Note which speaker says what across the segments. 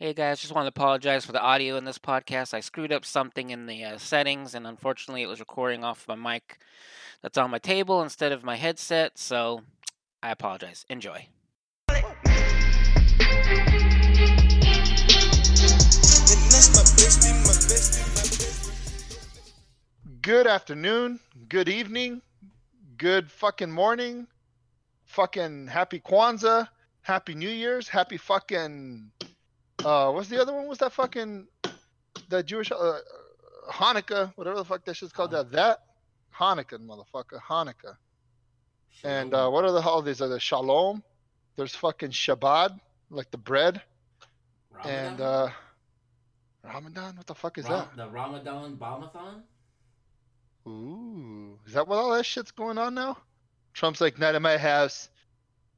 Speaker 1: Hey guys, just want to apologize for the audio in this podcast. I screwed up something in the uh, settings, and unfortunately, it was recording off my mic that's on my table instead of my headset. So I apologize. Enjoy.
Speaker 2: Good afternoon, good evening, good fucking morning, fucking happy Kwanzaa, happy New Year's, happy fucking uh what's the other one? Was that fucking that Jewish uh, Hanukkah, whatever the fuck that shit's called that that Hanukkah motherfucker, Hanukkah. And uh what are the holidays? Are there Shalom? There's fucking Shabbat, like the bread, and uh Ramadan. What the fuck is
Speaker 3: Ram- the Ramadan Balmathon?
Speaker 2: Ooh, is that what all that shit's going on now? Trump's like, not in my house.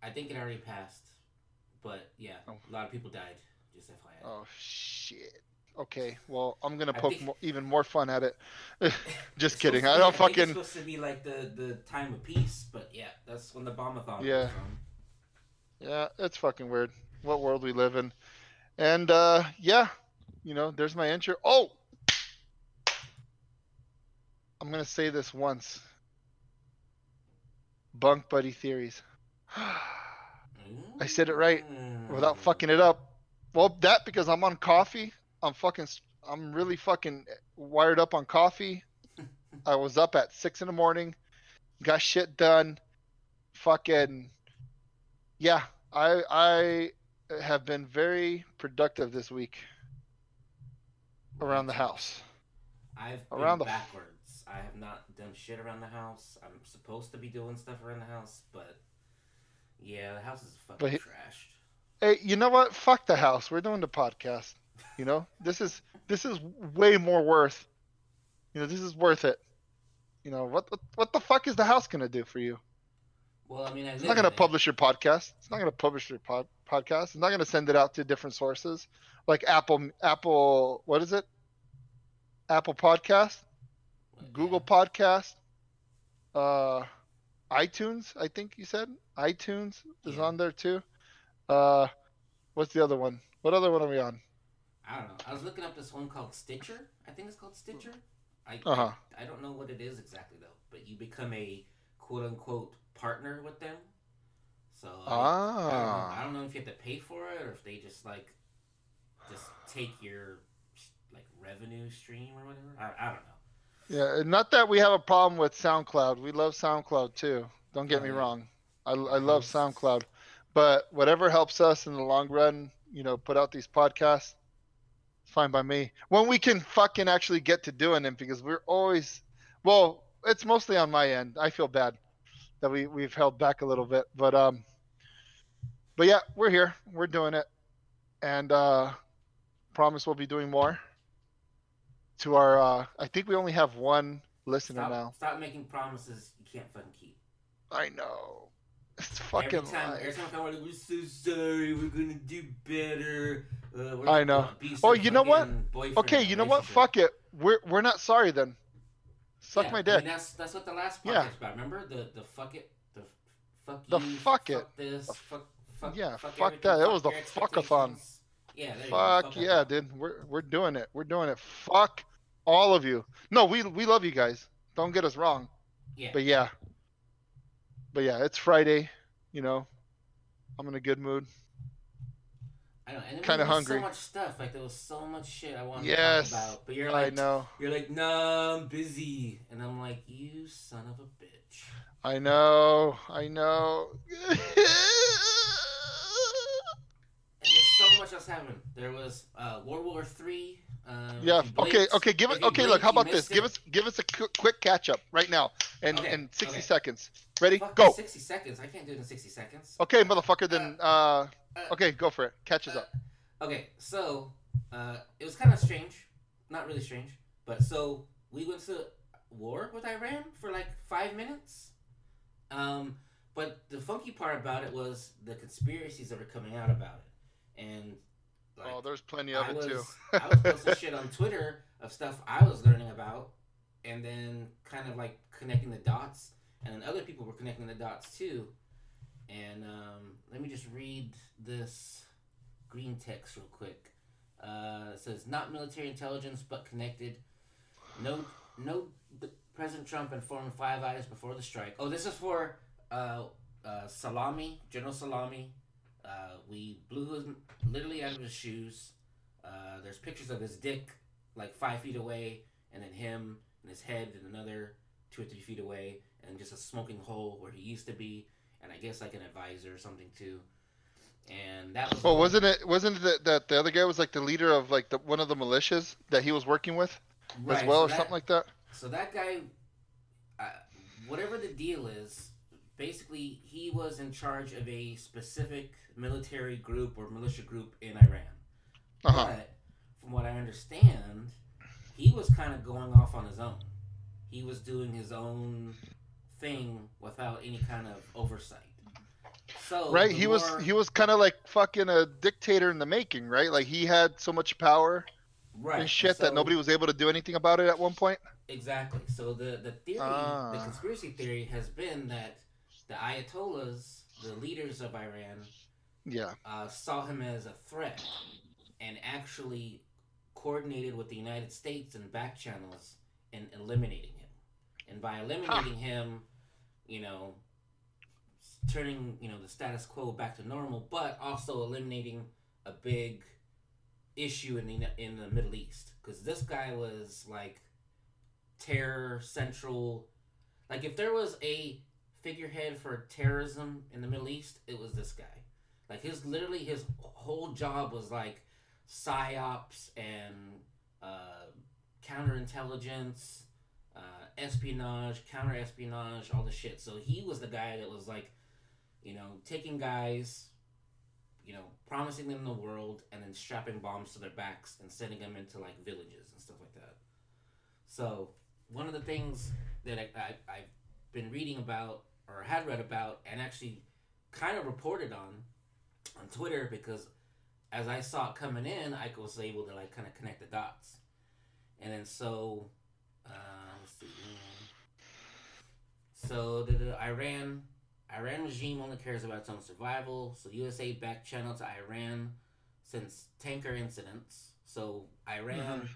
Speaker 3: I think it already passed, but yeah,
Speaker 2: Oh.
Speaker 3: a lot of people died.
Speaker 2: Oh shit. Okay, well, I'm gonna poke
Speaker 3: think-
Speaker 2: mo- even more fun at it. Just
Speaker 3: It's
Speaker 2: kidding. I don't
Speaker 3: be-
Speaker 2: fucking.
Speaker 3: It's supposed to be like the the time of peace, but yeah, that's when the Balmathon
Speaker 2: Yeah. Yeah, it's fucking weird. What world we live in. And uh yeah, you know, there's my intro. Oh, I'm gonna say this once. Bunk buddy theories. I said it right without fucking it up. Well, that because I'm on coffee. I'm fucking. I'm really fucking wired up on coffee. I was up at six in the morning, got shit done. Fucking, yeah. I I have been very productive this week around the house.
Speaker 3: I've
Speaker 2: around
Speaker 3: been
Speaker 2: the
Speaker 3: backwards. I have not done shit around the house. I'm supposed to be doing stuff around the house, but yeah, the house is fucking
Speaker 2: he-
Speaker 3: trashed.
Speaker 2: Hey, you know what? Fuck the house. We're doing the podcast. You know, this is this is way more worth. You know, this is worth it. You know what? What, what the fuck is the house gonna do for you?
Speaker 3: Well, I mean, I
Speaker 2: It's not going to
Speaker 3: it.
Speaker 2: publish your podcast. It's not going to publish your pod, podcast. It's not going to send it out to different sources like Apple, Apple, what is it? Apple Podcast,
Speaker 3: But,
Speaker 2: Google
Speaker 3: yeah.
Speaker 2: Podcast, uh, iTunes. I think you said iTunes is
Speaker 3: Yeah.
Speaker 2: on there too. Uh, what's the other one? What other one are we on?
Speaker 3: I don't know. I was looking up this one called Stitcher. I think it's called Stitcher. I,
Speaker 2: Uh-huh.
Speaker 3: I, I don't know what it is exactly though, but you become a quote unquote partner with them. So I, I, don't know, I
Speaker 2: Ah,
Speaker 3: don't know if you have to pay for it or if they just like just take your like revenue stream or whatever. I, I don't know.
Speaker 2: yeah. Not that we have a problem with SoundCloud. We love SoundCloud too. Don't get
Speaker 3: Oh,
Speaker 2: me wrong. I, I love SoundCloud, but whatever helps us in the long run, you know, put out these podcasts, it's fine by me. When we can fucking actually get to doing them, because we're always, well, it's mostly on my end. I feel bad that we we've held back a little bit, but um, but yeah, we're here, we're doing it, and uh, promise we'll be doing more. To our, uh, I think we only have one listener
Speaker 3: Stop,
Speaker 2: now.
Speaker 3: stop making promises you can't fucking keep.
Speaker 2: I know. It's fucking
Speaker 3: every time, every time I'm like, we're so sorry, we're gonna do better. Uh,
Speaker 2: I know. Oh, you know what? Okay, you know what? Fuck it. We're we're not sorry then. Suck
Speaker 3: Yeah,
Speaker 2: my
Speaker 3: I
Speaker 2: dick.
Speaker 3: mean, that's that's what the last podcast
Speaker 2: Yeah.
Speaker 3: about. Remember the the fuck it, the fuck
Speaker 2: The
Speaker 3: you,
Speaker 2: fuck it.
Speaker 3: this,
Speaker 2: The
Speaker 3: fuck, fuck,
Speaker 2: yeah,
Speaker 3: fuck,
Speaker 2: fuck that. It was the fuck-a-thon.
Speaker 3: Yeah, there you go,
Speaker 2: Fuck yeah, dude. We're we're doing it. We're doing it. Fuck all of you. No, we we love you guys. Don't get us wrong.
Speaker 3: Yeah,
Speaker 2: But yeah. But yeah, it's Friday. You know, I'm in a good mood.
Speaker 3: I know. And then
Speaker 2: kinda hungry.
Speaker 3: So much stuff. Like there was so much shit I wanted
Speaker 2: Yes,
Speaker 3: to talk about. But you're
Speaker 2: I
Speaker 3: like,
Speaker 2: know.
Speaker 3: you're like, no, I'm busy, and I'm like, you son of a bitch.
Speaker 2: I know. I know.
Speaker 3: And there's so much else happened. There was uh, World War Three. Um,
Speaker 2: yeah. Okay. Okay. Give it. Okay. Look. How about this?
Speaker 3: missed
Speaker 2: Give us give us a qu- quick catch up right now in
Speaker 3: Okay,
Speaker 2: in 60
Speaker 3: okay.
Speaker 2: seconds. Ready?
Speaker 3: Fuck,
Speaker 2: Go.
Speaker 3: Sixty seconds. I can't do it in sixty seconds.
Speaker 2: Okay, motherfucker. Then. Uh.
Speaker 3: Uh,
Speaker 2: Okay. Go for it. Catch us
Speaker 3: uh,
Speaker 2: up.
Speaker 3: Okay, so uh, it was kind of strange, not really strange, but so we went to war with Iran for like five minutes. Um, but the funky part about it was the conspiracies that were coming out about it, and like,
Speaker 2: Oh, there's plenty of
Speaker 3: I
Speaker 2: it
Speaker 3: was,
Speaker 2: too.
Speaker 3: I was posting shit on Twitter of stuff I was learning about, and then kind of like connecting the dots, and then other people were connecting the dots too. And um, let me just read this green text real quick. Uh, it says not military intelligence, but connected. No, no. President Trump informed Five Eyes before the strike. Oh, this is for uh, uh, Salami, General Salami. Uh, we blew him literally out of his shoes. Uh, there's pictures of his dick like five feet away, and then him and his head and another two or three feet away, and just a smoking hole where he used to be, and I guess like an advisor or something too. And that was.
Speaker 2: Well, wasn't it? Wasn't it that, that the other guy was like the leader of like the one of the militias that he was working with
Speaker 3: Right,
Speaker 2: as well,
Speaker 3: so
Speaker 2: or
Speaker 3: that-
Speaker 2: something like that?
Speaker 3: So that guy, uh, whatever the deal is, basically he was in charge of a specific military group or militia group in Iran.
Speaker 2: Uh huh.
Speaker 3: But from what I understand, he was kind of going off on his own. He was doing his own thing without any kind of oversight. So
Speaker 2: Right. He was he was kind of like fucking a dictator in the making, right? Like he had so much power
Speaker 3: right
Speaker 2: and shit
Speaker 3: so-
Speaker 2: that nobody was able to do anything about it at one point.
Speaker 3: Exactly. So the the theory, the
Speaker 2: Ah.
Speaker 3: conspiracy theory, has been that the Ayatollahs, the leaders of Iran,
Speaker 2: Yeah.
Speaker 3: uh, saw him as a threat, and actually coordinated with the United States and back channels in eliminating him. And by eliminating him, you know, turning you know the status quo back to normal, but also eliminating a big issue in the in the Middle East because this guy was like terror central. Like if there was a figurehead for terrorism in the Middle East, it was this guy. Like his literally his whole job was like psyops and uh, counterintelligence, espionage, counter espionage, all the shit. So he was the guy that was like, you know, taking guys, you know, promising them the world, and then strapping bombs to their backs and sending them into like villages and stuff like that. So one of the things that I, I, I've been reading about or had read about and actually kind of reported on on Twitter because as I saw it coming in, I was able to like kind of connect the dots. And then so, see. So the, the Iran Iran regime only cares about its own survival. So USA back channel to Iran since tanker incidents. So Iran.
Speaker 2: Mhm.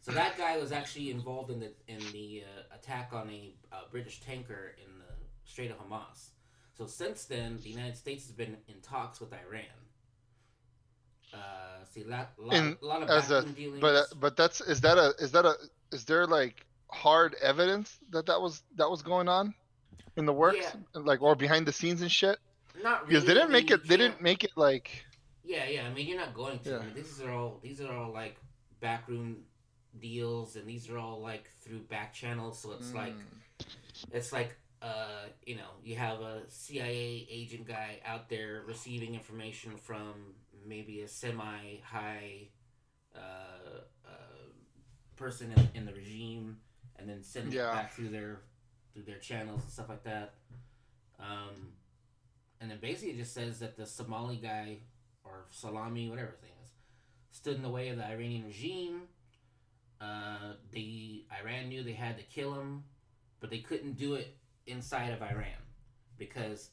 Speaker 3: So that guy was actually involved in the in the uh, attack on a uh, British tanker in the Strait of Hormuz. So since then, the United States has been in talks with Iran. Uh, see, lot, lot,
Speaker 2: In-
Speaker 3: a lot of
Speaker 2: as a-
Speaker 3: dealings.
Speaker 2: But uh, but that's is that a is that a is there like hard evidence that that was that was going on in the works like or behind the scenes and shit?
Speaker 3: not really.
Speaker 2: Because they didn't
Speaker 3: mean,
Speaker 2: make it they didn't make it like
Speaker 3: Yeah, yeah. I mean, you're not going to.
Speaker 2: Yeah.
Speaker 3: I mean, these are all these are all like backroom deals, and these are all like through back channels. So it's like
Speaker 2: mm,
Speaker 3: it's like uh, you know, you have a CIA agent guy out there receiving information from maybe a semi high uh, uh, person in, in the regime, and then sending
Speaker 2: Yeah.
Speaker 3: it back through their through their channels and stuff like that. Um, and then basically it just says that the Somali guy or Salami, whatever his name is, stood in the way of the Iranian regime. Uh, the Iran knew they had to kill him, but they couldn't do it inside of Iran because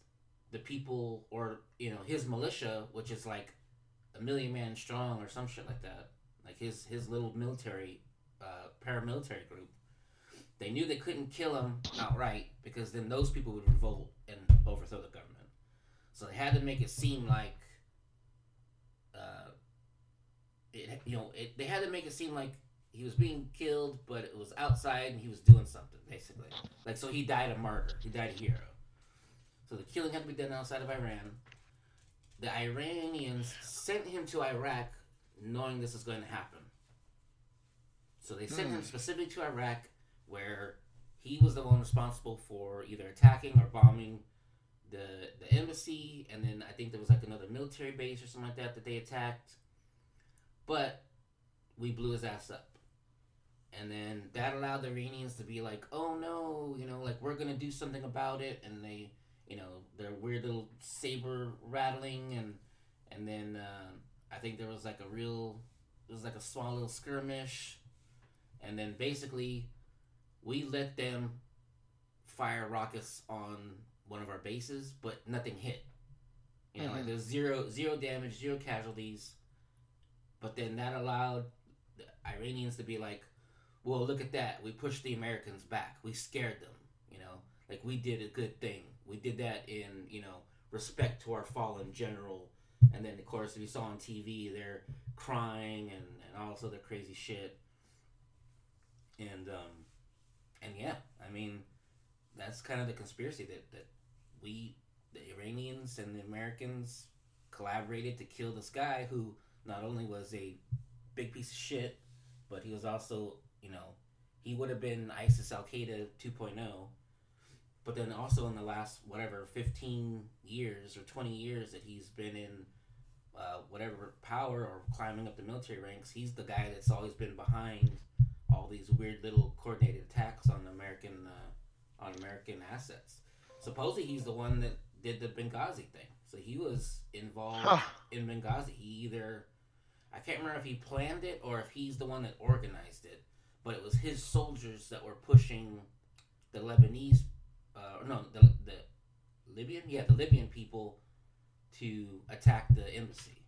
Speaker 3: the people or you know his militia, which is like a million man strong or some shit like that, like his his little military uh, paramilitary group, they knew they couldn't kill him outright because then those people would revolt and overthrow the government. So they had to make it seem like, uh, it you know it, they had to make it seem like he was being killed, but it was outside and he was doing something basically. Like so, he died a martyr. He died a hero. So the killing had to be done outside of Iran. The Iranians sent him to Iraq, knowing this was going to happen. So they sent him
Speaker 2: Hmm.
Speaker 3: specifically to Iraq, where he was the one responsible for either attacking or bombing the the embassy, and then I think there was like another military base or something like that that they attacked. But we blew his ass up. And then that allowed the Iranians to be like, oh no, you know, like we're gonna do something about it. And they, you know, their weird little saber rattling, and and then uh, I think there was like a real, it was like a small little skirmish, and then basically, we let them fire rockets on one of our bases, but nothing hit. You know, like
Speaker 2: Mhm.
Speaker 3: there's zero zero damage, zero casualties, but then that allowed the Iranians to be like, well, look at that. We pushed the Americans back. We scared them. You know, like we did a good thing. We did that in you know respect to our fallen general. And then of course we saw on TV they're crying and, and all this other crazy shit. And um, and yeah, I mean, that's kind of the conspiracy that that we the Iranians and the Americans collaborated to kill this guy who not only was a big piece of shit, but he was also, you know, he would have been ISIS Al Qaeda 2.0. But then also in the last, whatever, 15 years or 20 years that he's been in uh, whatever power or climbing up the military ranks, he's the guy that's always been behind all these weird little coordinated attacks on American uh, on American assets. Supposedly he's the one that did the Benghazi thing. So he was involved
Speaker 2: Huh.
Speaker 3: in Benghazi. He either I can't remember if he planned it or if he's the one that organized it, but it was his soldiers that were pushing the Lebanese, uh, no, the, the Libyan, yeah, the Libyan people to attack the embassy.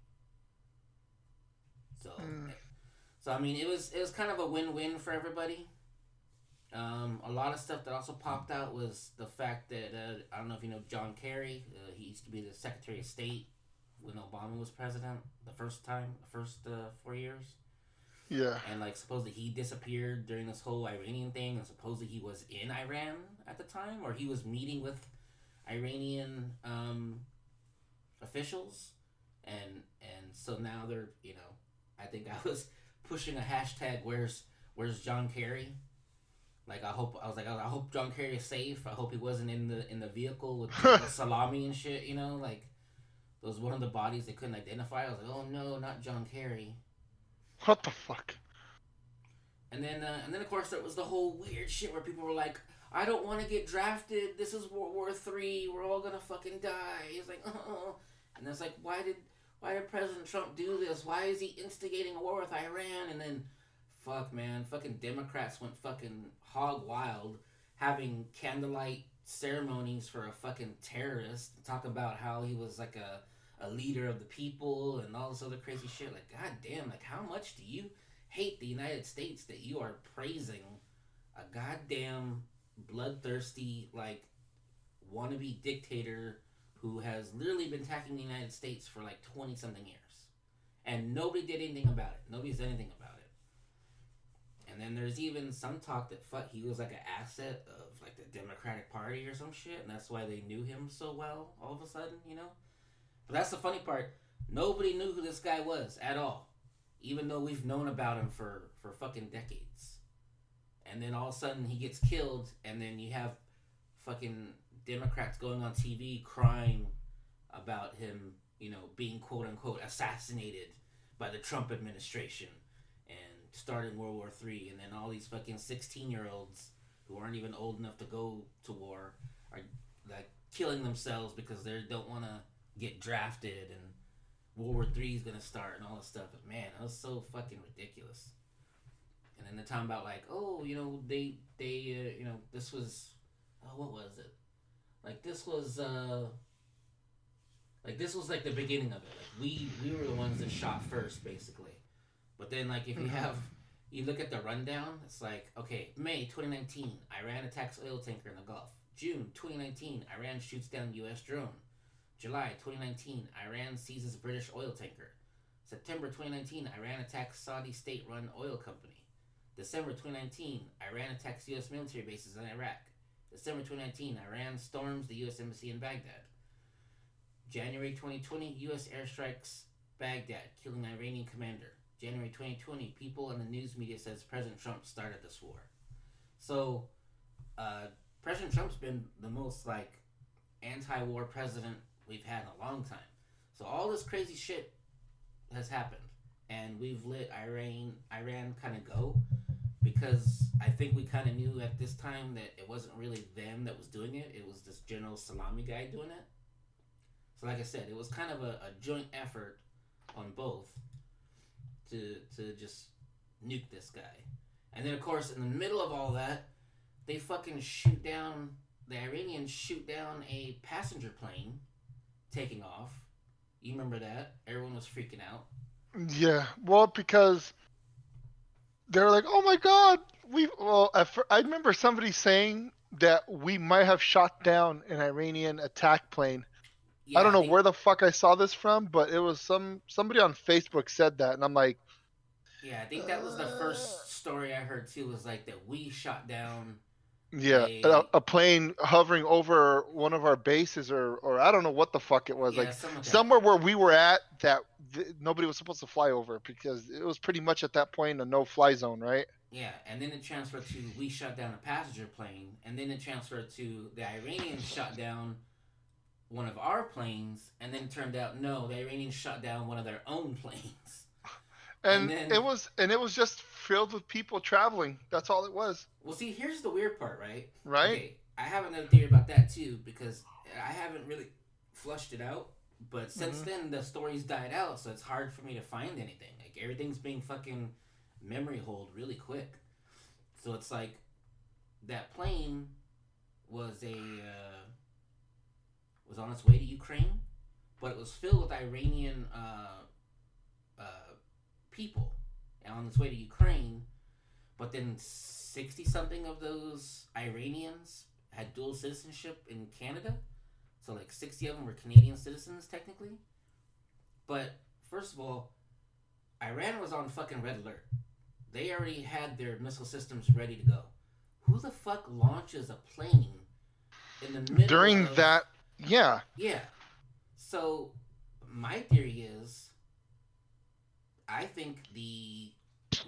Speaker 3: So,
Speaker 2: Mm.
Speaker 3: So I mean, it was it was kind of a win-win for everybody. Um, a lot of stuff that also popped out was the fact that uh, I don't know if you know John Kerry. Uh, he used to be the Secretary of State when Obama was president the first time, the first uh, four years,
Speaker 2: Yeah.
Speaker 3: and like supposedly he disappeared during this whole Iranian thing, and supposedly he was in Iran at the time, or he was meeting with Iranian um, officials, and and so now they're you know, I think I was pushing a hashtag where's where's John Kerry. Like I hope I was like I hope John Kerry is safe. I hope he wasn't in the in the vehicle with the salami and shit. You know, like those one of the bodies they couldn't identify. I was like, oh no, not John Kerry.
Speaker 2: What the fuck?
Speaker 3: And then uh, and then of course there was the whole weird shit where people were like, I don't want to get drafted. This is World War Three. We're all gonna fucking die. He's like, oh. And then it's like, why did why did President Trump do this? Why is he instigating a war with Iran? And then, fuck man, fucking Democrats went fucking hog wild, having candlelight ceremonies for a fucking terrorist. Talk about how he was like a a leader of the people and all this other crazy shit. Like, god damn, like how much do you hate the United States that you are praising a goddamn bloodthirsty like wannabe dictator who has literally been attacking the United States for like 20 something years. And nobody did anything about it. Nobody said anything about it. And then there's even some talk that fuck he was like an asset of like the Democratic Party or some shit and that's why they knew him so well all of a sudden you know? But that's the funny part. Nobody knew who this guy was at all even though we've known about him for for fucking decades. And then all of a sudden he gets killed, and then you have fucking Democrats going on TV crying about him, you know, being quote unquote assassinated by the Trump administration and starting World War Three, and then all these fucking sixteen year olds who aren't even old enough to go to war are like killing themselves because they don't want to get drafted and World War Three is gonna start and all this stuff. But man, that was so fucking ridiculous. And then they're talking about like, oh, you know, they they uh, you know this was, oh, what was it? Like this was uh, like this was like the beginning of it. Like we we were the ones that shot first, basically. But then like if you have you look at the rundown, it's like okay, May 2019, Iran attacks oil tanker in the Gulf. June 2019, Iran shoots down U.S. drone. July 2019, Iran seizes British oil tanker. September 2019, Iran attacks Saudi state run oil company. December 2019, Iran attacks U.S. military bases in Iraq. December 2019, Iran storms the U.S. Embassy in Baghdad. January 2020, U.S. airstrikes Baghdad, killing Iranian commander. January 2020, people in the news media says President Trump started this war. So, uh, President Trump's been the most like anti-war president we've had in a long time. So all this crazy shit has happened, and we've let Iran Iran kind of go because I think we kind of knew at this time that it wasn't really them that was doing it; it was this General Salami guy doing it. So, like I said, it was kind of a, a joint effort on both to to just nuke this guy, and then of course in the middle of all that, they fucking shoot down the Iranians shoot down a passenger plane taking off. You remember that? Everyone was freaking out.
Speaker 2: Yeah, well, because they're like, "Oh my God, we." Well, I remember somebody saying that we might have shot down an Iranian attack plane.
Speaker 3: Yeah,
Speaker 2: I don't know
Speaker 3: think-
Speaker 2: where the fuck I saw this from, but it was some somebody on Facebook said that, and I'm like,
Speaker 3: Yeah, I think that was the first story I heard too. Was like that we shot down.
Speaker 2: "Yeah, a, a plane hovering over one of our bases, or or I don't know what the fuck it was,
Speaker 3: yeah,
Speaker 2: like
Speaker 3: something like that.
Speaker 2: somewhere where we were at that th- nobody was supposed to fly over because it was pretty much at that point a no-fly zone, right?
Speaker 3: Yeah, and then it transferred to we shot down a passenger plane, and then it transferred to the Iranians shot down one of our planes, and then it turned out no, the Iranians shot down one of their own planes.
Speaker 2: and,
Speaker 3: And then-
Speaker 2: it was and it was just filled with people traveling that's all it was
Speaker 3: Well, see, here's the weird part, right?
Speaker 2: right
Speaker 3: Okay, I have another theory about that too because I haven't really flushed it out. But since
Speaker 2: Mhm.
Speaker 3: then, the stories died out, so it's hard for me to find anything. Like everything's being fucking memory hold really quick. So it's like that plane was a uh, was on its way to Ukraine, but it was filled with Iranian uh, uh, people on its way to Ukraine. But then sixty something of those Iranians had dual citizenship in Canada. So like sixty of them were Canadian citizens technically. But first of all, Iran was on fucking red alert. They already had their missile systems ready to go. Who the fuck launches a plane in the middle
Speaker 2: during
Speaker 3: of-
Speaker 2: that yeah
Speaker 3: yeah. So my theory is I think the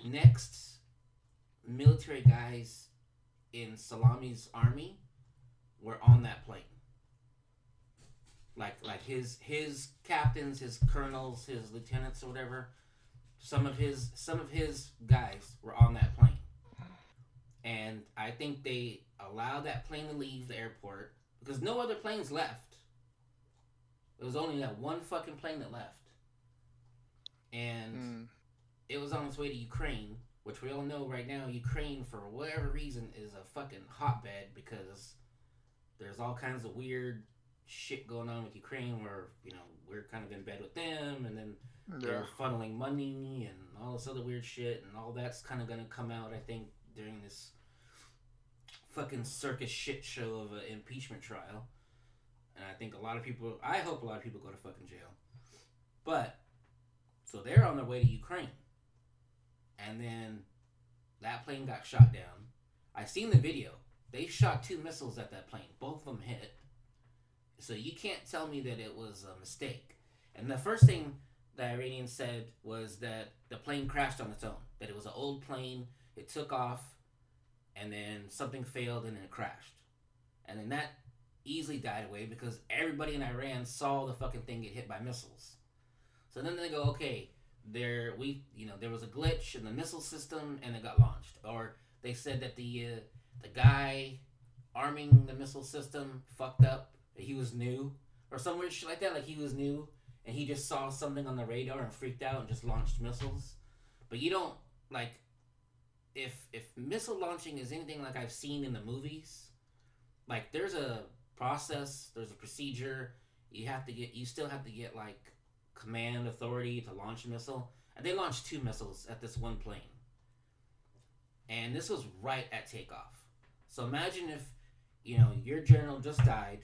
Speaker 3: next military guys in Salami's army were on that plane. Like like his his captains, his colonels, his lieutenants or whatever, some of his some of his guys were on that plane. And I think they allowed that plane to leave the airport because no other planes left. It was only that one fucking plane that left. And
Speaker 2: Mm.
Speaker 3: it was on its way to Ukraine, which we all know right now Ukraine for whatever reason is a fucking hotbed because there's all kinds of weird shit going on with Ukraine where, you know, we're kind of in bed with them and then
Speaker 2: yeah
Speaker 3: they're funneling money and all this other weird shit and all that's kind of going to come out I think during this fucking circus shit show of an impeachment trial. And I think a lot of people I hope a lot of people go to fucking jail. But so they're on their way to Ukraine. And then that plane got shot down. I've seen the video. They shot two missiles at that plane. Both of them hit. So you can't tell me that it was a mistake. And the first thing the Iranians said was that the plane crashed on its own. That it was an old plane. It took off, and then something failed, and then it crashed. And then that easily died away because everybody in Iran saw the fucking thing get hit by missiles. So then they go, okay, there we you know there was a glitch in the missile system and it got launched. Or they said that the uh, the guy arming the missile system fucked up. He was new or some weird shit like that. Like he was new and he just saw something on the radar and freaked out and just launched missiles. But you don't like if if missile launching is anything like I've seen in the movies, like there's a process, there's a procedure. You have to get you still have to get like command authority to launch a missile. And they launched two missiles at this one plane. And this was right at takeoff. So imagine if, you know, your general just died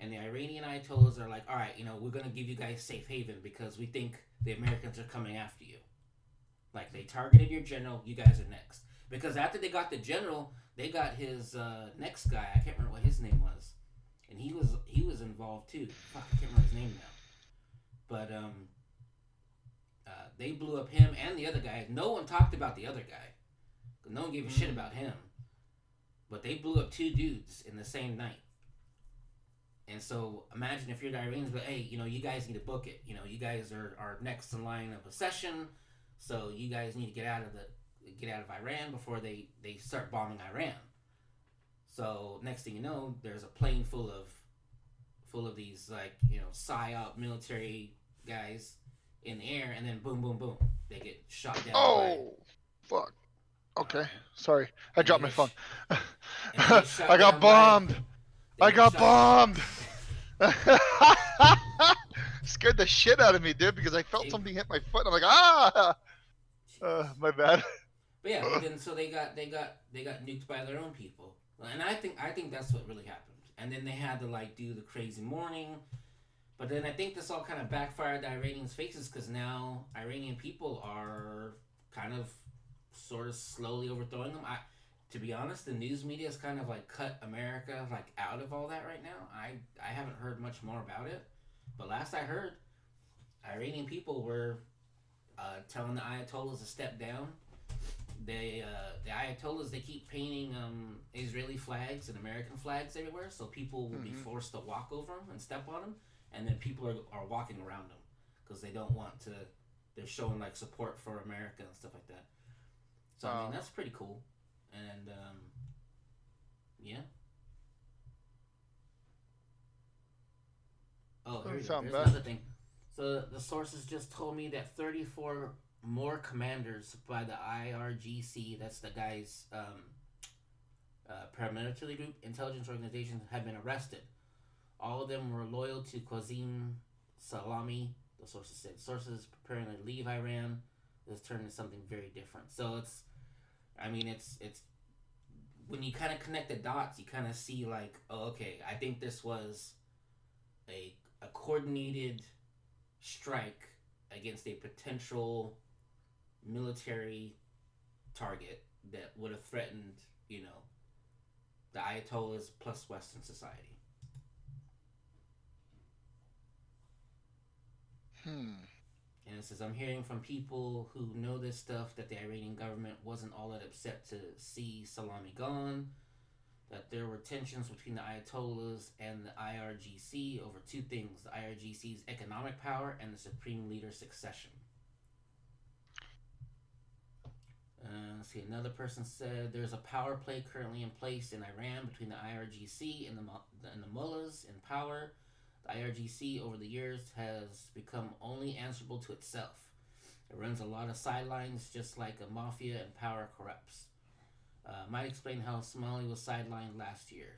Speaker 3: and the Iranian Ayatollahs are like, all right, you know, we're going to give you guys safe haven because we think the Americans are coming after you. Like, they targeted your general, you guys are next. Because after they got the general, they got his uh, next guy. I can't remember what his name was. And he was he was involved too. Fuck, I can't remember his name now. But um, uh, they blew up him and the other guy. No one talked about the other guy. No one gave a shit
Speaker 2: Mm.
Speaker 3: about him. But they blew up two dudes in the same night. And so imagine if you're the Iranians, but hey, you know, you guys need to book it. You know, you guys are, are next in line of a session, so you guys need to get out of the get out of Iran before they, they start bombing Iran. So next thing you know, there's a plane full of full of these like, you know, psyop military guys in the air and then boom boom boom. They get shot down. by-
Speaker 2: oh fuck okay sorry i dropped my phone i got
Speaker 3: by-
Speaker 2: bombed i got bombed scared the shit out of me, dude, because I felt something hit my foot. I'm like, ah, uh, my bad.
Speaker 3: But yeah, but then so they got they got they got nuked by their own people, and I think I think that's what really happened. And then they had to like do the crazy mourning, but then I think this all kind of backfired the Iranians' faces because now Iranian people are kind of sort of slowly overthrowing them. I, to be honest, the news media has kind of like cut America like out of all that right now. I I haven't heard much more about it, but last I heard, Iranian people were uh, telling the Ayatollahs to step down they uh, the Ayatollahs they keep painting um, Israeli flags and American flags everywhere, so people will be
Speaker 2: Mhm.
Speaker 3: forced to walk over them and step on them, and then people are, are walking around them because they don't want to. They're showing like support for America and stuff like that. So I mean that's pretty cool, and um, yeah. Oh, here we go. There's
Speaker 2: bad.
Speaker 3: another thing. So the sources just told me that 34 more commanders by the IRGC, that's the guy's um, uh, paramilitary group, intelligence organization, have been arrested. All of them were loyal to Qasim Salami, the sources said. Sources preparing to leave Iran. This turned into something very different. So it's, I mean, it's it's when you kind of connect the dots, you kind of see like, oh, okay, I think this was a a coordinated strike against a potential military target that would have threatened, you know, the Ayatollahs plus Western society.
Speaker 2: Hmm.
Speaker 3: And it says, I'm hearing from people who know this stuff that the Iranian government wasn't all that upset to see Salami gone, that there were tensions between the Ayatollahs and the IRGC over two things the IRGC's economic power and the supreme leader's succession. Uh, let's see, another person said there's a power play currently in place in Iran between the IRGC and the, and the mullahs in power. The IRGC over the years has become only answerable to itself. It runs a lot of sidelines, just like a mafia, and power corrupts. Uh, might explain how Somali was sidelined last year.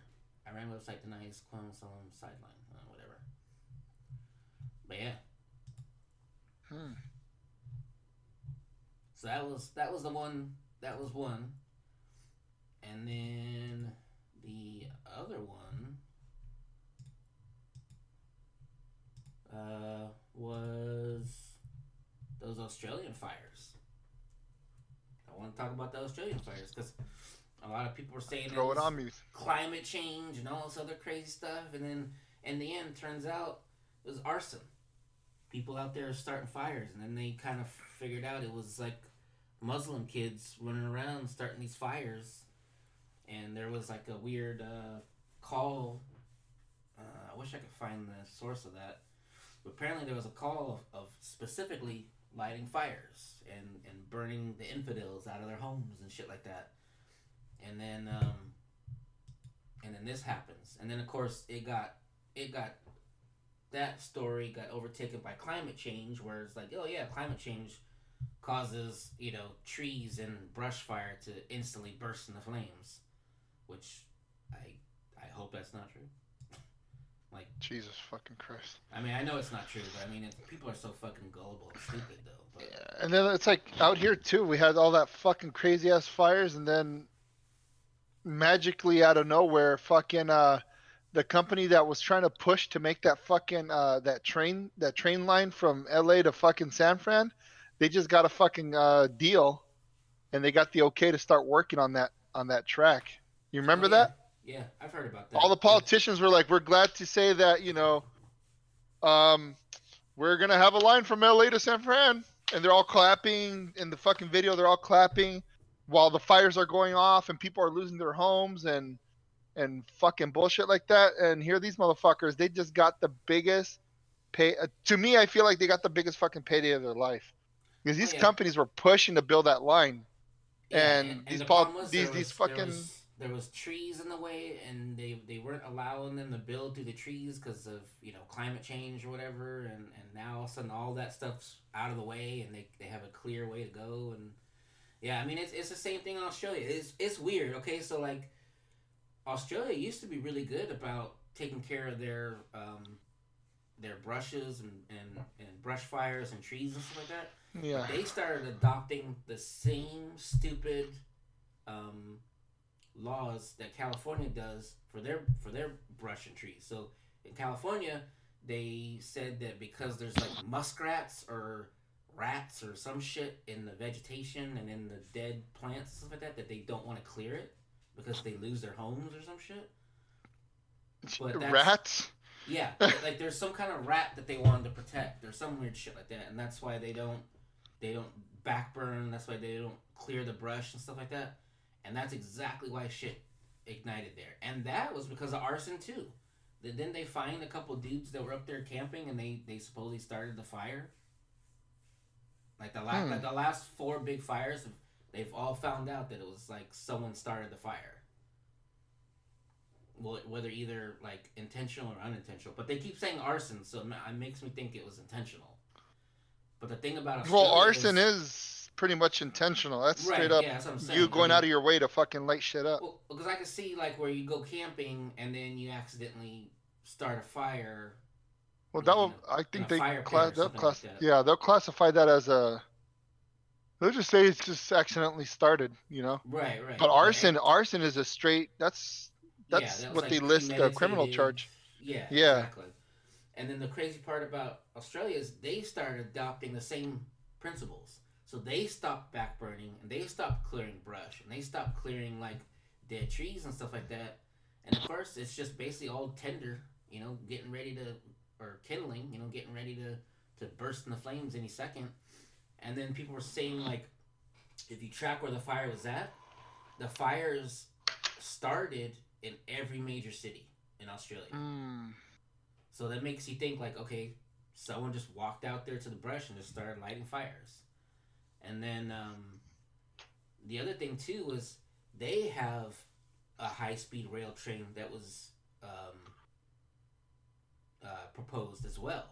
Speaker 3: Iran website denies Salam sideline, uh, whatever. But yeah,
Speaker 2: Hmm.
Speaker 3: so that was that was the one. That was one. And then the other one uh, was those Australian fires. I want to talk about the Australian fires because a lot of people were saying
Speaker 2: Throw it
Speaker 3: was
Speaker 2: on me.
Speaker 3: climate change and all this other crazy stuff, and then in the end, turns out it was arson. People out there starting fires, and then they kind of figured out it was like Muslim kids running around starting these fires, and there was like a weird uh, call. Uh, I wish I could find the source of that, apparently there was a call of, of specifically lighting fires and and burning the infidels out of their homes and shit like that, and then um, and then this happens, and then of course it got it got that story got overtaken by climate change, where it's like, oh yeah, climate change causes you know trees and brush fire to instantly burst into flames, which I I hope that's not true.
Speaker 2: Jesus fucking Christ.
Speaker 3: I mean, I know it's not true, but I mean, people are so fucking gullible and stupid though. But
Speaker 2: Yeah, and then it's like out here too. We had all that fucking crazy ass fires, and then magically out of nowhere, fucking uh, the company that was trying to push to make that fucking uh that train that train line from L.A. to fucking San Fran, they just got a fucking uh deal, and they got the okay to start working on that on that track. You remember
Speaker 3: Oh, yeah.
Speaker 2: that?
Speaker 3: Yeah, I've heard about that.
Speaker 2: all the politicians were like, "We're glad to say that you know, um, we're gonna have a line from LA to San Fran," and they're all clapping in the fucking video. They're all clapping while the fires are going off and people are losing their homes and and fucking bullshit like that. And here these motherfuckers, they just got the biggest pay. Uh, to me, I feel like they got the biggest fucking payday of their life because these
Speaker 3: yeah.
Speaker 2: companies were pushing to build that line.
Speaker 3: Yeah,
Speaker 2: and these
Speaker 3: the
Speaker 2: pol-
Speaker 3: was
Speaker 2: these- these fucking-
Speaker 3: was- there was trees in the way, and they they weren't allowing them to build through the trees because of you know climate change or whatever, and and now all of a sudden all that stuff's out of the way, and they they have a clear way to go, and yeah, I mean it's it's the same thing in Australia. It's it's weird. Okay, so like Australia used to be really good about taking care of their um their brushes and, and, and brush fires and trees and stuff like that.
Speaker 2: Yeah.
Speaker 3: They started adopting the same stupid um, laws that California does for their for their brush and trees. So in California, they said that because there's like muskrats or rats or some shit in the vegetation and in the dead plants and stuff like that, that they don't want to clear it because they lose their homes or some shit. But that's-
Speaker 2: Rats.
Speaker 3: Yeah, like there's some kind of rat that they wanted to protect. There's some weird shit like that, and that's why they don't they don't backburn. That's why they don't clear the brush and stuff like that. And that's exactly why shit ignited there. And that was because of arson too. Then didn't they find a couple dudes that were up there camping, and they they supposedly started the fire. Like the last
Speaker 2: Hmm.
Speaker 3: like the last four big fires, they've all found out that it was like someone started the fire well, whether either like intentional or unintentional. But they keep saying arson, so it makes me think it was intentional. But the thing about
Speaker 2: Well, arson is pretty much intentional. That's
Speaker 3: Right,
Speaker 2: straight up
Speaker 3: yeah, that's what I'm saying.
Speaker 2: you
Speaker 3: I
Speaker 2: going
Speaker 3: mean-
Speaker 2: out of your way to fucking light shit up.
Speaker 3: well, because I can see like where you go camping and then you accidentally start a fire.
Speaker 2: Well, that will.
Speaker 3: know,
Speaker 2: I think they
Speaker 3: fire pit
Speaker 2: cla-
Speaker 3: or
Speaker 2: they'll class.
Speaker 3: like
Speaker 2: yeah, they'll classify that as a. They'll just say it's just accidentally started, you know.
Speaker 3: Right, right.
Speaker 2: But
Speaker 3: yeah,
Speaker 2: arson, arson is a straight. That's
Speaker 3: yeah,
Speaker 2: that's
Speaker 3: that
Speaker 2: what
Speaker 3: like,
Speaker 2: they list a criminal charge.
Speaker 3: Yeah,
Speaker 2: Yeah.
Speaker 3: exactly. And then the crazy part about Australia is they started adopting the same principles. So they stopped backburning and they stopped clearing brush and they stopped clearing like dead trees and stuff like that. And of course, it's just basically all tender, you know, getting ready to or kindling, you know, getting ready to to burst in the flames any second. And then people were saying like, if you track where the fire was at, the fires started in every major city in Australia.
Speaker 2: Mm.
Speaker 3: So that makes you think like, okay, someone just walked out there to the brush and just started lighting fires. And then um, the other thing too was they have a high speed rail train that was um, uh, proposed as well.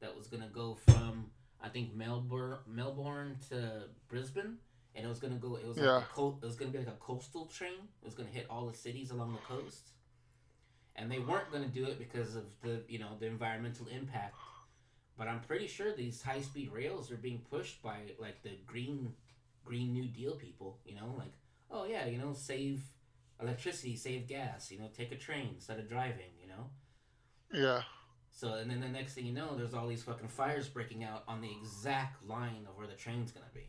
Speaker 3: That was gonna go from I think Melbourne Melbourne to Brisbane, and it was gonna go. It was like
Speaker 2: Yeah.
Speaker 3: a co- it was gonna be like a coastal train. It was gonna hit all the cities along the coast and they weren't going to do it because of the you know the environmental impact but i'm pretty sure these high speed rails are being pushed by like the green green new deal people you know like oh yeah you know save electricity save gas you know take a train instead of driving you know
Speaker 2: Yeah.
Speaker 3: so and then the next thing you know there's all these fucking fires breaking out on the exact line of where the train's going to be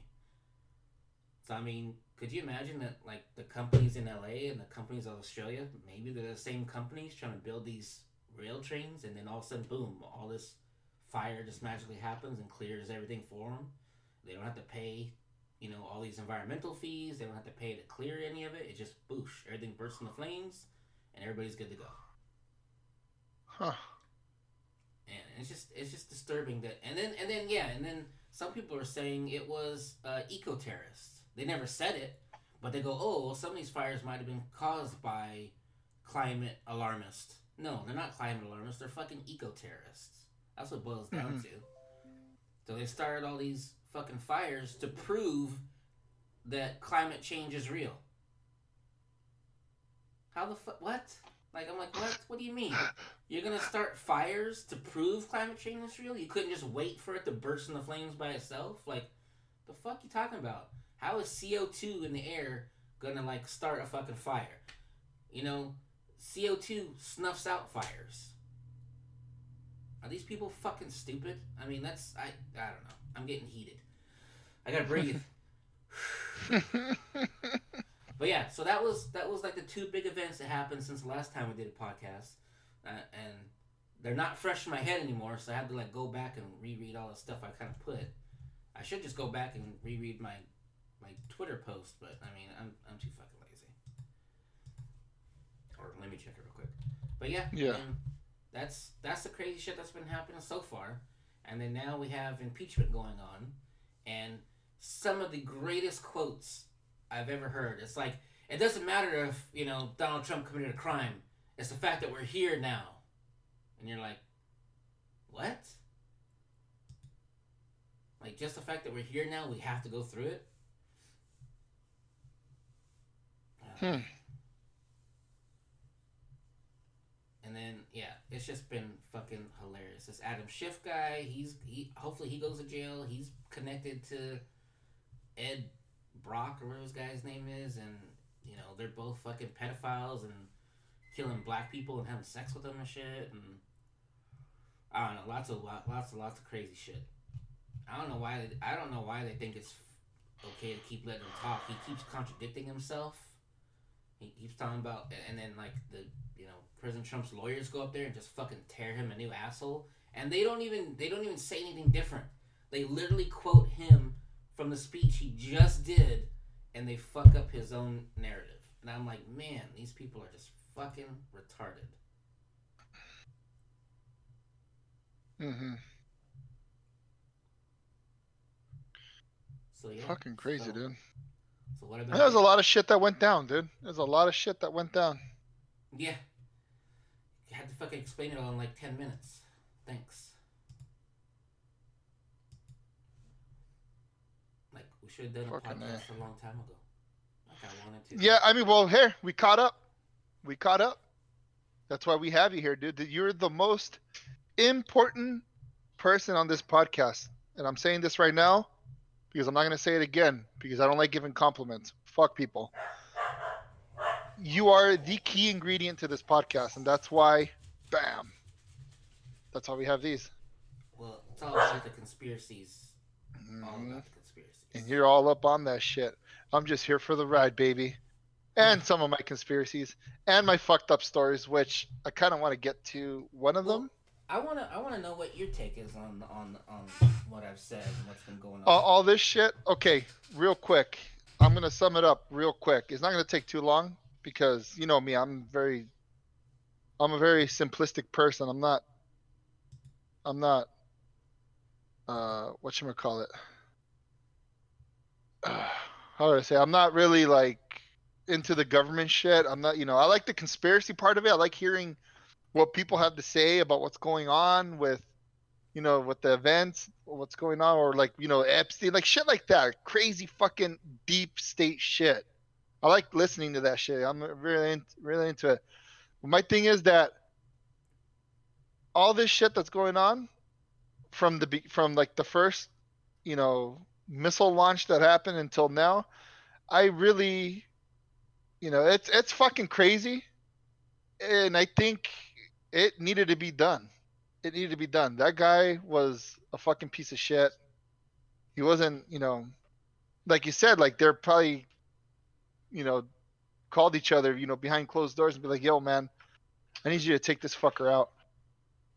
Speaker 3: so i mean could you imagine that like the companies in LA and the companies of Australia, maybe they're the same companies trying to build these rail trains, and then all of a sudden, boom, all this fire just magically happens and clears everything for them. They don't have to pay, you know, all these environmental fees. They don't have to pay to clear any of it. It just boosh, everything bursts into flames, and everybody's good to go.
Speaker 2: Huh.
Speaker 3: And it's just it's just disturbing that and then and then yeah and then some people are saying it was uh, eco terrorists. They never said it, but they go, oh, well, some of these fires might have been caused by climate alarmists. No, they're not climate alarmists. They're fucking eco terrorists. That's what it boils down
Speaker 2: Mhm.
Speaker 3: to. So they started all these fucking fires to prove that climate change is real. How the fuck? What? Like I'm like, what? What do you mean? You're gonna start fires to prove climate change is real? You couldn't just wait for it to burst in the flames by itself? Like, the fuck you talking about? How is CO two in the air gonna like start a fucking fire? You know, CO two snuffs out fires. Are these people fucking stupid? I mean, that's I I don't know. I'm getting heated. I gotta breathe. But yeah, so that was that was like the two big events that happened since the last time we did a podcast, uh, and they're not fresh in my head anymore. So I had to like go back and reread all the stuff I kind of put. I should just go back and reread my my Twitter post, but I mean I'm I'm too fucking lazy. Or let me check it real quick. But yeah,
Speaker 2: Yeah.
Speaker 3: man, that's that's the crazy shit that's been happening so far, and then now we have impeachment going on, and some of the greatest quotes I've ever heard. It's like it doesn't matter if you know Donald Trump committed a crime. It's the fact that we're here now, and you're like, what? Like just the fact that we're here now, we have to go through it.
Speaker 2: Hmm.
Speaker 3: And then yeah, it's just been fucking hilarious. This Adam Schiff guy, he's he hopefully he goes to jail. He's connected to Ed Brock or whatever this guy's name is, and you know they're both fucking pedophiles and killing black people and having sex with them and shit, and I don't know, lots of lots of lots of crazy shit. I don't know why they, I don't know why they think it's okay to keep letting him talk. He keeps contradicting himself. He keeps talking about, and then like the you know President Trump's lawyers go up there and just fucking tear him a new asshole, and they don't even they don't even say anything different. They literally quote him from the speech he just did, and they fuck up his own narrative. And I'm like, man, these people are just fucking retarded.
Speaker 2: Mm-hmm.
Speaker 3: So yeah,
Speaker 2: Fucking crazy,
Speaker 3: so,
Speaker 2: dude.
Speaker 3: So what about?
Speaker 2: There's a lot of shit that went down, dude. There's a lot of shit that went down.
Speaker 3: Yeah. You had to fucking explain it all in like ten minutes. Thanks. Like we should have done a
Speaker 2: Fucking A.
Speaker 3: podcast a long time ago. Like I wanted to.
Speaker 2: Yeah, I mean, well, here we caught up. We caught up. That's why we have you here, dude. You're the most important person on this podcast, and I'm saying this right now because I'm not gonna say it again because I don't like giving compliments. Fuck people. You are the key ingredient to this podcast, and that's why, bam. That's why we have these.
Speaker 3: Well, it's all about the conspiracies. All
Speaker 2: Mhm.
Speaker 3: about the conspiracies.
Speaker 2: And you're all up on that shit. I'm just here for the ride, baby. And some of my conspiracies and my fucked up stories, which I kind of want to get to one of them.
Speaker 3: I wanna I wanna know what your take is on on on what I've said and what's been going on.
Speaker 2: all, all this shit. Okay, real quick. I'm gonna sum it up real quick. It's not gonna take too long because you know me. I'm very, I'm a very simplistic person. I'm not. I'm not. Uh, what we call it? Uh, how do I say? I'm not really like into the government shit. I'm not. You know, I like the conspiracy part of it. I like hearing what people have to say about what's going on with you know, with the events, what's going on, or like, you know, Epstein, like shit like that, crazy fucking deep state shit. I like listening to that shit. I'm really, in, really into it. But my thing is that all this shit that's going on from the from like the first, you know, missile launch that happened until now, I really, you know, it's it's fucking crazy, and I think it needed to be done it needed to be done. That guy was a fucking piece of shit. He wasn't, you know, like you said, like they're probably, you know, called each other, you know, behind closed doors and be like, "Yo, man, I need you to take this fucker out."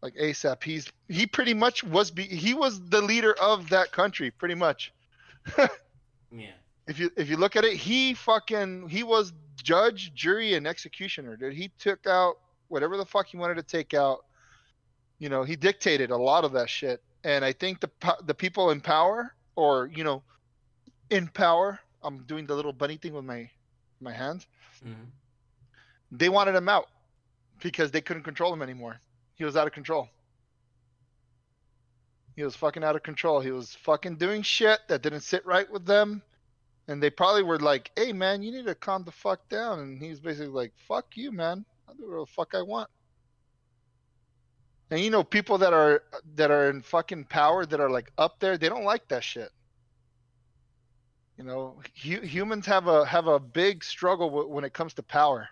Speaker 2: Like ASAP. He's he pretty much was be, he was the leader of that country, pretty much.
Speaker 3: yeah.
Speaker 2: If you if you look at it, he fucking he was judge, jury, and executioner, dude. He took out whatever the fuck he wanted to take out you know he dictated a lot of that shit. And i think the the people in power or you know in power i'm doing the little bunny thing with my my hands
Speaker 3: hmm
Speaker 2: they wanted him out because they couldn't control him anymore. He was out of control. He was fucking out of control. He was fucking doing shit that didn't sit right with them. And they probably were like hey man you need to calm the fuck down. And he's basically like fuck you man i'll do whatever the fuck i want and you know, people that are that are in fucking power that are like up there, they don't like that shit. You know, hu- humans have a have a big struggle w- when it comes to power.